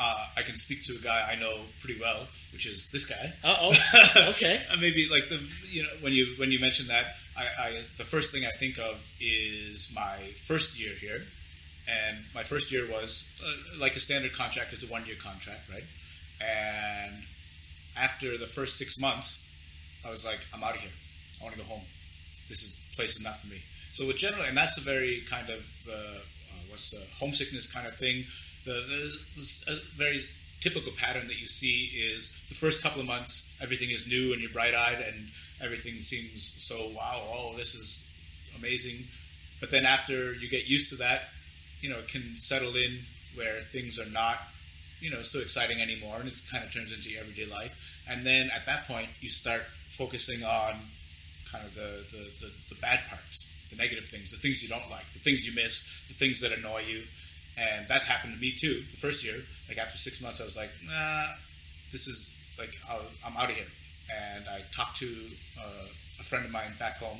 Uh, I can speak to a guy I know pretty well, which is this guy. Uh-oh. Okay. Uh, maybe like the you know when you when you mention that, I, I the first thing I think of is my first year here, and my first year was uh, like a standard contract is a one year contract, right? And after the first six months, I was like, I'm out of here. I want to go home. This is place enough for me. So with general, and that's a very kind of uh, uh, what's the homesickness kind of thing. The, a very typical pattern that you see is the first couple of months everything is new and you're bright eyed and everything seems so wow oh this is amazing. But then after you get used to that, you know it can settle in where things are not you know so exciting anymore and it kind of turns into your everyday life. And then at that point you start focusing on kind of the, the, the, the bad parts, the negative things, the things you don't like, the things you miss, the things that annoy you. And that happened to me too. The first year, like after six months, I was like, nah, this is like, I'll, I'm out of here. And I talked to uh, a friend of mine back home,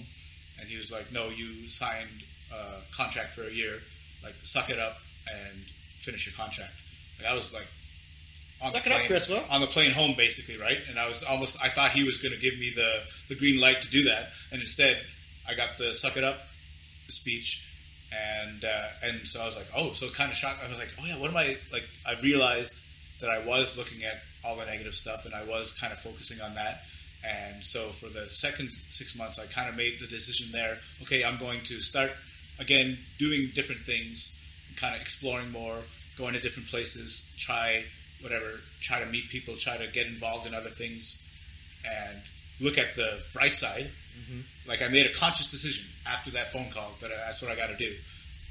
and he was like, no, you signed a contract for a year. Like, suck it up and finish your contract. Like, I was like, on Suck the it up, Chris, Will. On the plane home, basically, right? And I was almost, I thought he was going to give me the, the green light to do that. And instead, I got the suck it up speech. And uh, and so I was like, oh, so kind of shocked. I was like, oh yeah, what am I like? I realized that I was looking at all the negative stuff, and I was kind of focusing on that. And so for the second six months, I kind of made the decision there. Okay, I'm going to start again doing different things, kind of exploring more, going to different places, try whatever, try to meet people, try to get involved in other things, and look at the bright side. Like I made a conscious decision after that phone call that I, that's what I got to do,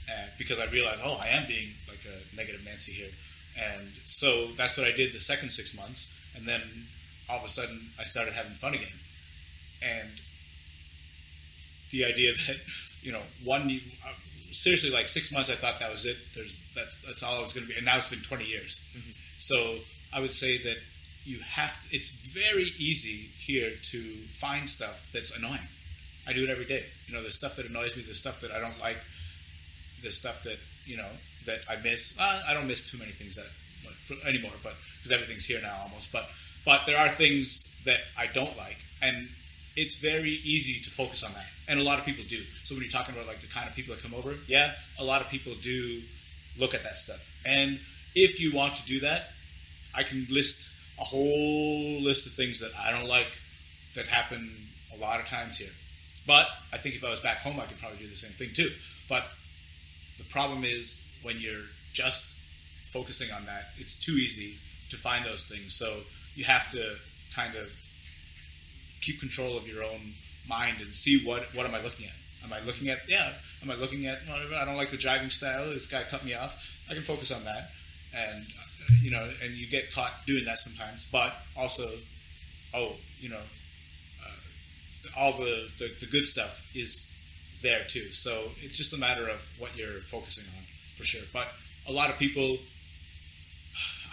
and because I realized, oh, I am being like a negative Nancy here, and so that's what I did the second six months, and then all of a sudden I started having fun again, and the idea that you know one uh, seriously like six months I thought that was it. There's that that's all it was going to be, and now it's been 20 years. So I would say that you have. it's very easy here to find stuff that's annoying. I do it every day. You know, there's stuff that annoys me. There's stuff that I don't like. There's stuff that you know that I miss. Uh, I don't miss too many things that anymore, but because everything's here now almost. But but there are things that I don't like, and it's very easy to focus on that, and a lot of people do. So when you're talking about like the kind of people that come over, yeah, a lot of people do look at that stuff. And if you want to do that, I can list a whole list of things that I don't like that happen a lot of times here. But I think if I was back home, I could probably do the same thing too. But the problem is when you're just focusing on that, it's too easy to find those things. So you have to kind of keep control of your own mind and see what what am I looking at. Am I looking at yeah? Am I looking at whatever? I don't like the driving style. This guy cut me off. I can focus on that, and you know, and you get caught doing that sometimes. But also, oh, you know, uh, all the, the the good stuff is there too. So it's just a matter of what you're focusing on for sure. But a lot of people,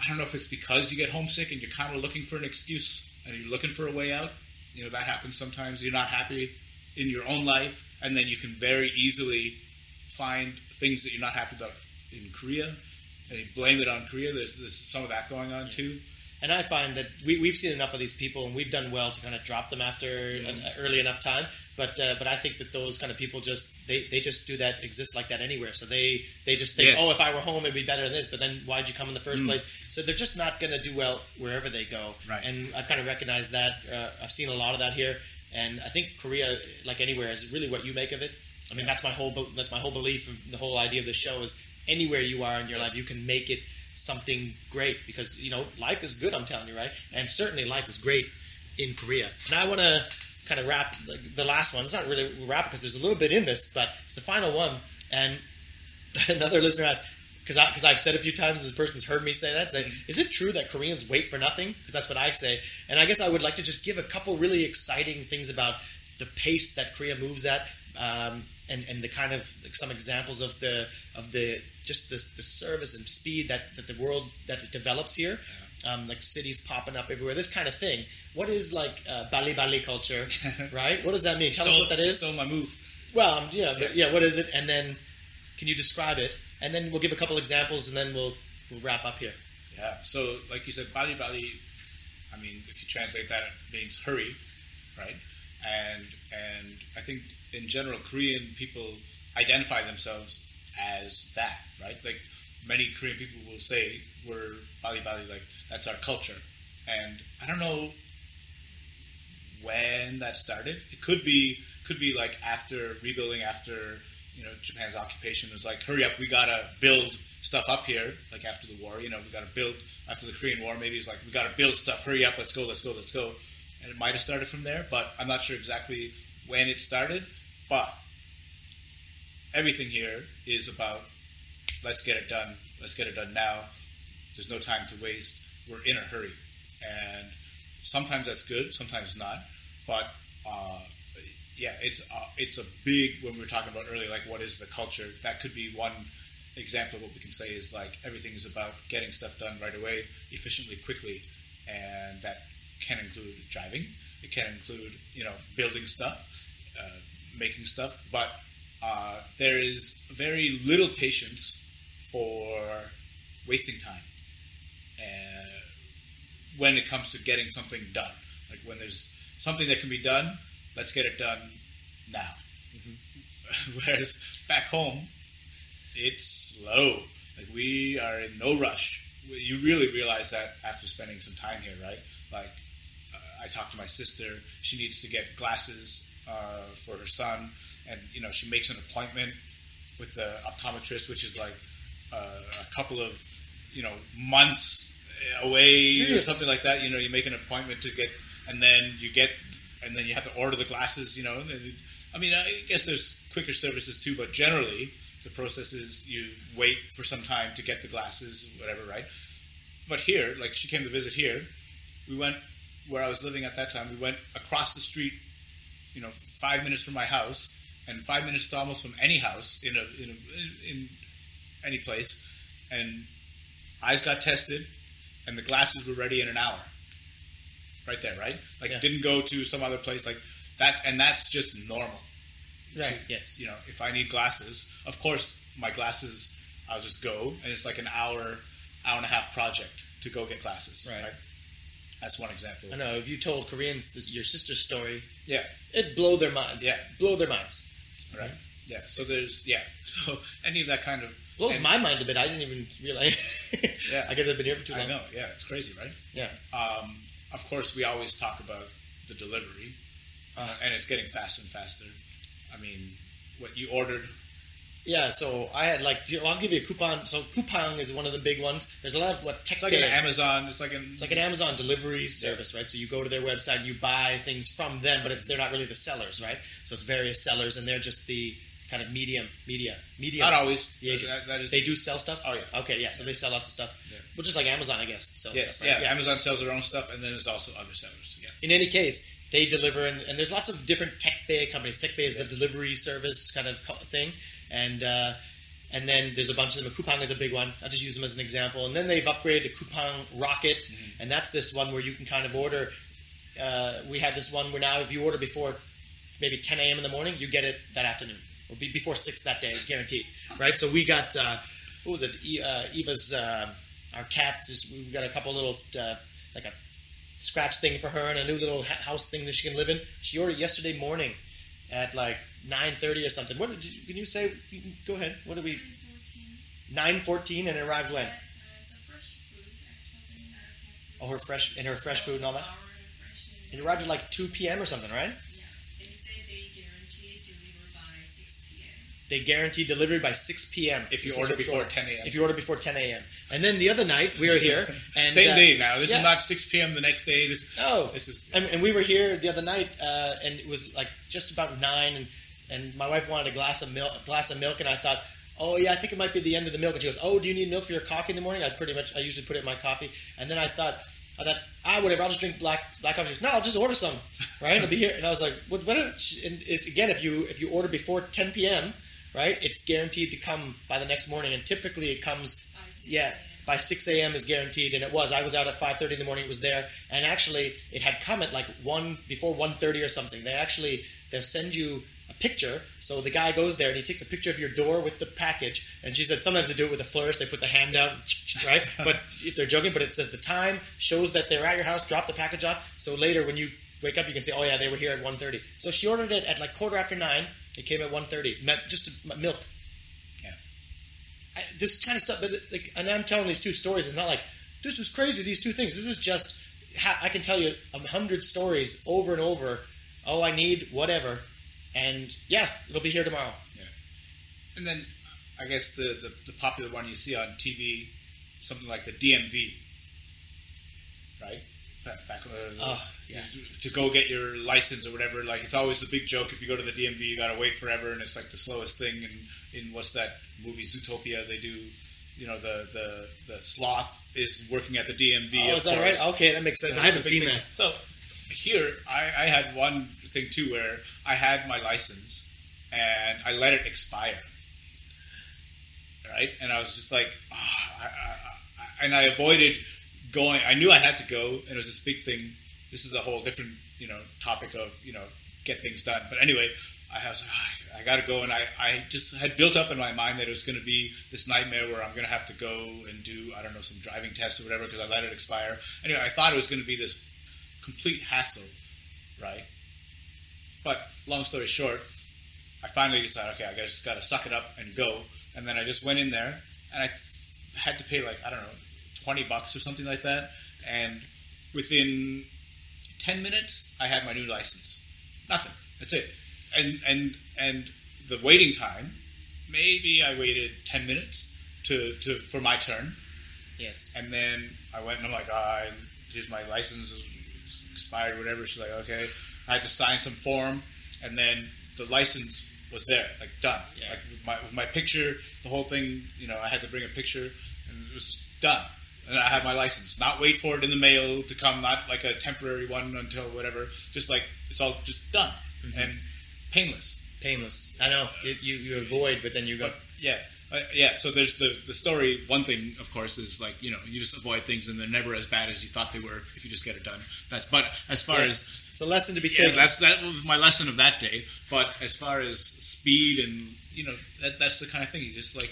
I don't know if it's because you get homesick and you're kind of looking for an excuse and you're looking for a way out. You know that happens sometimes. You're not happy in your own life, and then you can very easily find things that you're not happy about in Korea, and you blame it on Korea. There's, there's some of that going on too. And I find that we, we've seen enough of these people, and we've done well to kind of drop them after an early enough time. But uh, but I think that those kind of people just they, they just do that exist like that anywhere. So they they just think, Yes. oh, if I were home, it'd be better than this. But then why'd you come in the first Mm. place? So they're just not going to do well wherever they go. Right. And I've kind of recognized that. Uh, I've seen a lot of that here, and I think Korea, like anywhere, is really what you make of it. I mean, that's my whole that's my whole belief. Of the whole idea of the show is anywhere you are in your life, you can make it something great because you know life is good. I'm telling you, right? And certainly life is great in Korea. And I want to kind of wrap the last one. It's not really wrap because there's a little bit in this, but it's the final one. And another listener asked. Because because I've said a few times, and the person's heard me say that. Say, is it true that Koreans wait for nothing? Because that's what I say. And I guess I would like to just give a couple really exciting things about the pace that Korea moves at, um, and and the kind of like, some examples of the of the just the, the service and speed that, that the world that it develops here, um, like cities popping up everywhere, this kind of thing. What is like uh, Bali Bali culture, right? What does that mean? Tell us what that is. Stole my move. Well, um, yeah, but Yes. yeah. What is it? And then can you describe it? And then we'll give a couple examples, and then we'll we'll wrap up here. Yeah. So, like you said, Bali Bali. I mean, if you translate that, it means hurry, right? And and I think in general, Korean people identify themselves as that, right? Like many Korean people will say, "We're Bali Bali," like that's our culture. And I don't know when that started. It could be could be like after rebuilding after you know Japan's occupation. It was like, hurry up, we gotta build stuff up here. Like after the war, you know, we gotta build after the Korean War. Maybe it's like we gotta build stuff. Hurry up, let's go, let's go, let's go. And it might have started from there, but I'm not sure exactly when it started. But everything here is about let's get it done. Let's get it done now. There's no time to waste. We're in a hurry, and sometimes that's good, sometimes not. But uh, yeah, it's uh, it's a big when we were talking about earlier, like what is the culture? That could be one example of what we can say is like everything is about getting stuff done right away, efficiently, quickly, and that can include driving. It can include you know building stuff, uh, making stuff, but uh, there is very little patience for wasting time uh, when it comes to getting something done. Like when there's something that can be done, let's get it done now. Whereas back home, it's slow. Like we are in no rush. You really realize that after spending some time here, right? Like uh, I talked to my sister. She needs to get glasses uh, for her son, and you know she makes an appointment with the optometrist, which is like uh, a couple of you know months away Yeah. or something like that. You know, you make an appointment to get, and then you get, and then you have to order the glasses. You know, I mean, I guess there's quicker services too, but generally the process is you wait for some time to get the glasses, whatever, right? But here, like she came to visit here, we went where I was living at that time. We went across the street, you know, five minutes from my house, and five minutes to almost from any house in a in, a, in any place, and eyes got tested, and the glasses were ready in an hour. Right there, right? Like Yeah. didn't go to some other place like that, and that's just normal. Right, To- yes. You know, if I need glasses, of course my glasses, I'll just go, and it's like an hour, hour and a half project to go get glasses. Right. That's one example. I know if you told Koreans th- your sister's story, Yeah. it'd blow their mind. Yeah. blow their minds. Right. Yeah. So there's yeah. So any of that kind of Blows and- my mind a bit. I didn't even realize. Yeah. I guess I've been here for too long. I know. Yeah, it's crazy, right? Yeah. Um, of course, we always talk about the delivery, uh, and it's getting faster and faster. I mean, what you ordered Yeah, so I had like you know, I'll give you a coupon. So Coupang is one of the big ones. There's a lot of what tech. It's like an Amazon. It's like an It's like an Amazon delivery service, right? So you go to their website and you buy things from them, but it's, they're not really the sellers, right? So it's various sellers, and they're just the kind of medium, media, media. Not always. The agent. That- that is- they do sell stuff. Oh, yeah. Okay, yeah. So they sell lots of stuff. Well, just like Amazon, I guess. Sells Yes, stuff, right? yeah, Amazon sells their own stuff, and then there's also other sellers. Yeah. In any case, they deliver, and, and there's lots of different Tech Bay companies. taekbae is the delivery service kind of thing, and uh, and then there's a bunch of them. A Coupang is a big one. I'll just use them as an example. And then they've upgraded to Coupang Rocket, Mm-hmm. and that's this one where you can kind of order. Uh, we had this one where now if you order before maybe 10 a.m. in the morning, you get it that afternoon, or be before six that day, guaranteed. Right? So we got uh, what was it? E- uh, Eva's uh, our cat. Just we got a couple little uh, like a scratch thing for her and a new little house thing that she can live in. She ordered yesterday morning at like nine thirty or something. What did you, can you say? You can, go ahead. What did we? Nine fourteen and it arrived when? Oh, her fresh and her fresh food and all that. It arrived at like two p.m. or something, right? Yeah. They guarantee delivery by 6 p.m. If you This is order what's before going on. 10 a.m.. If you order before 10 a.m. And then the other night we were here and Same uh, day now. This yeah. is not 6 p.m. the next day. This No, this is and, and we were here the other night, uh, and it was like just about nine, and, and my wife wanted a glass of milk, a glass of milk, and I thought, oh yeah, I think it might be the end of the milk. And she goes, oh, do you need milk for your coffee in the morning? I pretty much, I usually put it in my coffee, and then I thought, I thought, ah, whatever, I'll just drink black black coffee. She goes, no, I'll just order some, right? It'll be here, and I was like, what? what and it's again, if you if you order before 10 p.m., right, it's guaranteed to come by the next morning, and typically it comes, yeah by 6 a.m. is guaranteed, and it was. I was out at 5:30 in the morning. It was there, and actually, it had come at like one before 1:30 or something. They actually they'll send you a picture. So the guy goes there and he takes a picture of your door with the package. And she said sometimes they do it with a flourish. They put the hand out, right? But if they're joking, but it says the time shows that they're at your house. Drop the package off. So later when you wake up, you can say, oh yeah, they were here at 1:30. So she ordered it at like quarter after nine. It came at 1:30. Met- Just milk. I, this kind of stuff. But like, and I'm telling these two stories. It's not like this was crazy. These two things. This is just. Ha- I can tell you a hundred stories over and over. Oh, I need whatever, and yeah, it'll be here tomorrow. Yeah. And then I guess the, the, the popular one you see on TV, something like the DMV, right? Back, back uh, Oh, yeah. to go get your license or whatever. Like it's always the big joke. If you go to the DMV, you gotta wait forever, and it's like the slowest thing. And in what's that movie Zootopia? They do. You know the, the the sloth is working at the DMV. Oh, is that course. right? Okay, that makes sense. And I haven't it's a big seen thing. that. So here, I, I had one thing too where I had my license and I let it expire. Right, and I was just like, ah, I, I, I, and I avoided going. I knew I had to go, and it was this big thing. This is a whole different, you know, topic of you know get things done. But anyway, I was like, ah, I got to go, and I, I just had built up in my mind that it was going to be this nightmare where I'm going to have to go and do I don't know some driving test or whatever because I let it expire. Anyway, I thought it was going to be this complete hassle, right? But long story short, I finally decided, okay, I just got to suck it up and go. And then I just went in there, and I th- had to pay like I don't know, twenty bucks or something like that. And within ten minutes, I had my new license. Nothing. That's it. And and and the waiting time, maybe I waited ten minutes to, to for my turn. Yes. And then I went and I'm like, ah, here's my license is expired, whatever. She's like, okay. I had to sign some form, and then the license was there, like done. Yeah. Like with my, with my picture, the whole thing. You know, I had to bring a picture, and it was done. And I have my license. Not wait for it in the mail to come. Not like a temporary one until whatever. Just like it's all just done and painless. Painless. I know it, you you avoid, but then you go. Yeah, uh, yeah. So there's the the story. One thing, of course, is like you know you just avoid things and they're never as bad as you thought they were if you just get it done. That's but as far Yes. as It's a lesson to be yeah, taken. that's that was my lesson of that day. But as far as speed and you know that, that's the kind of thing you just like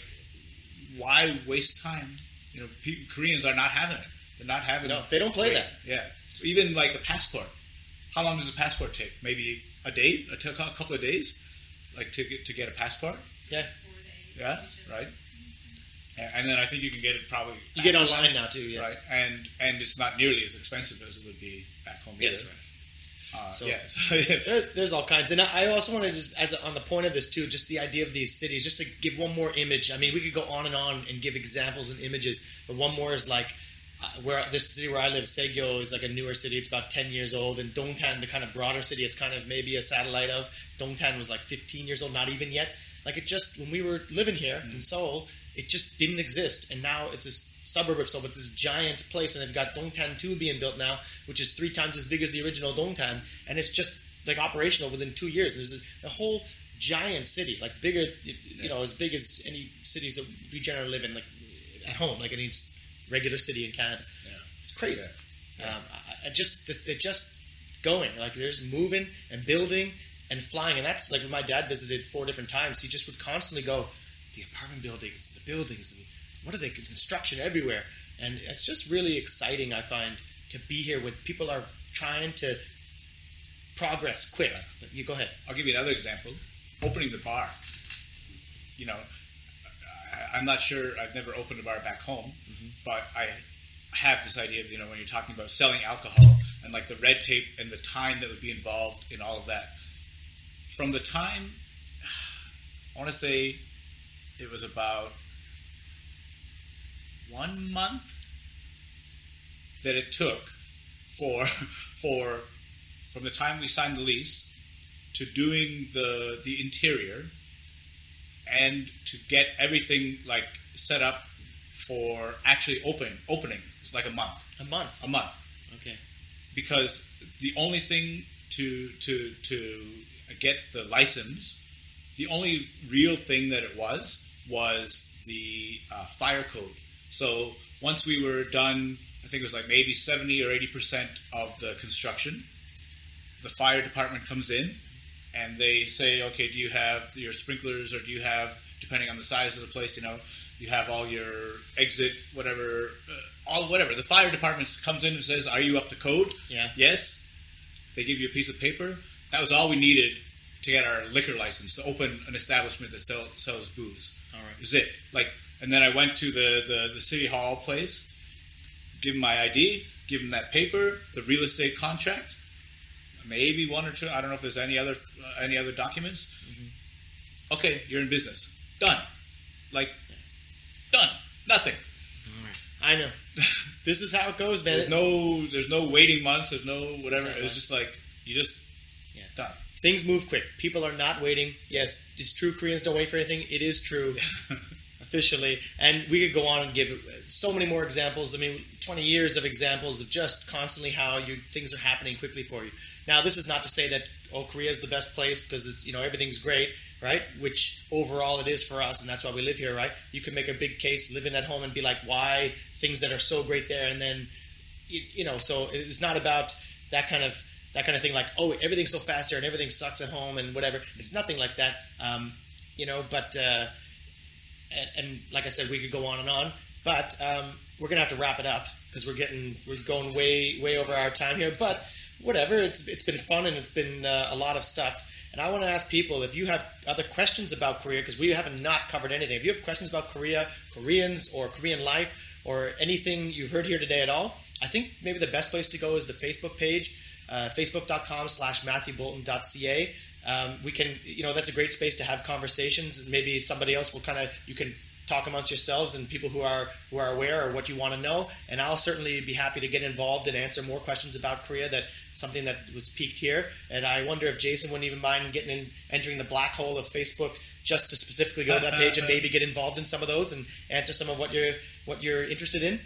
why waste time? You know, Koreans are not having it. They're not having. It. No, they don't play that. Yeah, even like a passport. How long does a passport take? Maybe a day, a, t- a couple of days, like to get to get a passport. Yeah. Yeah, right. And, and then I think you can get it probably. You get online now too. Yeah. right? And and it's not nearly as expensive as it would be back home. Yes, right. Uh, so, yeah, so, yeah. there, there's all kinds, and I I also want to just, as a, on the point of this too, just the idea of these cities, just to give one more image. I mean, we could go on and on and give examples and images, but one more is like uh, where this city where I live, Segyo, is like a newer city. It's about 10 years old, and Dongtan, the kind of broader city, it's kind of maybe a satellite of. Dongtan was like 15 years old, not even yet. Like it just when we were living here in Seoul, it just didn't exist, and now it's this suburb of Seoul, but this giant place, and they've got Dongtan 2 being built now, which is three times as big as the original Dongtan, and it's just like operational within two years. There's a, a whole giant city, like bigger, you know, as big as any cities that we generally live in, like at home, like any regular city in Canada. Yeah. It's crazy. Um, I, I just they're just going like there's moving and building and flying, and that's like when my dad visited four different times. He just would constantly go the apartment buildings, the buildings, and what are they construction everywhere, and it's just really exciting. I find to be here when people are trying to progress quick. But you go ahead. I'll give you another example. Opening the bar. You know, I'm not sure. I've never opened a bar back home, mm-hmm. but I have this idea of you know when you're talking about selling alcohol and like the red tape and the time that would be involved in all of that. From the time, I want to say, it was about one month that it took for for from the time we signed the lease to doing the the interior and to get everything like set up for actually opening opening it's like a month A month. a month Okay. because the only thing to to to get the license the only real thing that it was was the uh, fire code so once we were done i think it was like maybe 70 or 80 percent of the construction the fire department comes in and they say okay do you have your sprinklers or do you have depending on the size of the place you know you have all your exit whatever uh, all whatever. The fire department comes in and says are you up to code? Yeah. yes. They give you a piece of paper. That was all we needed to get our liquor license to open an establishment that sell, sells booze. All right. is it like and then i went to the, the, the city hall place give them my id give them that paper the real estate contract maybe one or two i don't know if there's any other uh, any other documents okay you're in business done like done nothing I know. this is how it goes, man. there's no there's no waiting months there's no whatever Exactly. it's just like you just Yeah. done Things move quick. People are not waiting. Yes, it's true. Koreans don't wait for anything. It is true, officially. And we could go on and give so many more examples. I mean, 20 years of examples of just constantly how you things are happening quickly for you. Now, this is not to say that oh, Korea is the best place because it's you know everything's great, right? Which overall it is for us, and that's why we live here, right? You can make a big case living at home and be like, why things that are so great there, and then you, know, so it's not about that kind of that kind of thing like oh everything's so fast and everything sucks at home and whatever it's nothing like that um, you know but uh, and, and like i said we could go on and on but um, we're gonna have to wrap it up because we're getting we're going way way over our time here but whatever it's it's been fun and it's been uh, a lot of stuff and I want to ask people if you have other questions about Korea because we have not not covered anything. If you have questions about Korea, Koreans, or Korean life, or anything you've heard here today at all, I think maybe the best place to go is the Facebook page, uh, facebook.com slash matthewboulton.ca. Um, we can, you know, that's a great space to have conversations. Maybe somebody else will kind of, you can talk amongst yourselves and people who are who are aware or what you want to know. And I'll certainly be happy to get involved and answer more questions about Korea that something that was piqued here. And I wonder if Jason wouldn't even mind getting in, entering the black hole of Facebook just to specifically go to that page and maybe get involved in some of those and answer some of what you're what you're interested in.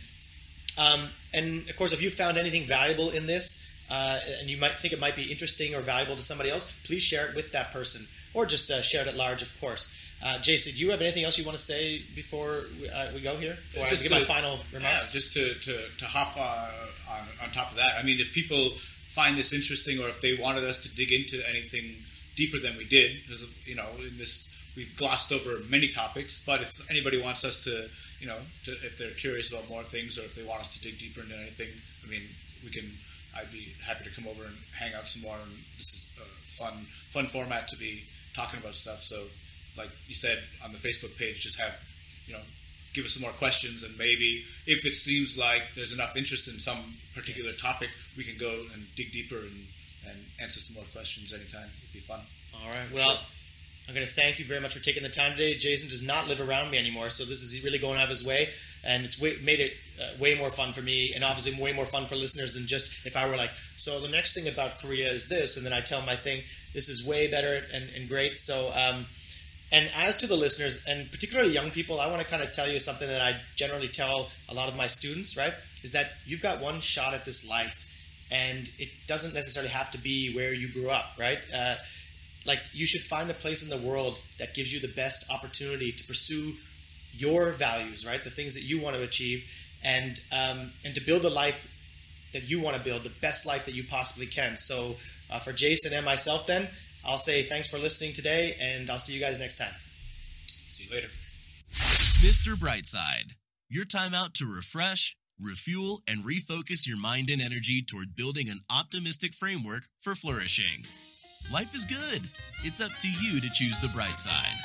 Um, and of course, if you found anything valuable in this, uh, and you might think it might be interesting or valuable to somebody else, please share it with that person, or just uh, share it at large, of course. Uh, Jason, do you have anything else you want to say before we, uh, we go here? I Just give to- my final remarks. Yeah, just to, to, to hop uh, on, on top of that, I mean, if people find this interesting or if they wanted us to dig into anything deeper than we did, because, you know, in this, we've glossed over many topics, but if anybody wants us to, you know, to, if they're curious about more things or if they want us to dig deeper into anything, I mean, we can, I'd be happy to come over and hang out some more. And this is a fun, fun format to be talking about stuff. So, like you said on the Facebook page, just have, you know, give us some more questions, and maybe if it seems like there's enough interest in some particular topic, we can go and dig deeper and, and answer some more questions anytime. It'd be fun. All right. Well, I'm going to thank you very much for taking the time today. Jason does not live around me anymore, so this is he's really going out of his way, and it's made it uh, way more fun for me, and obviously way more fun for listeners than just if I were like, so the next thing about Korea is this, and then I tell my thing. This is way better and, and great. So, um, and as to the listeners, and particularly young people, I want to kind of tell you something that I generally tell a lot of my students, right? Is that you've got one shot at this life, and it doesn't necessarily have to be where you grew up, right? Uh, like you should find the place in the world that gives you the best opportunity to pursue your values, right? The things that you want to achieve, and um, and to build the life that you want to build, the best life that you possibly can. So, uh, for Jason and myself, then I'll say thanks for listening today, and I'll see you guys next time. See you later. Mr. Brightside, your time out to refresh, refuel, and refocus your mind and energy toward building an optimistic framework for flourishing. Life is good. It's up to you to choose the bright side.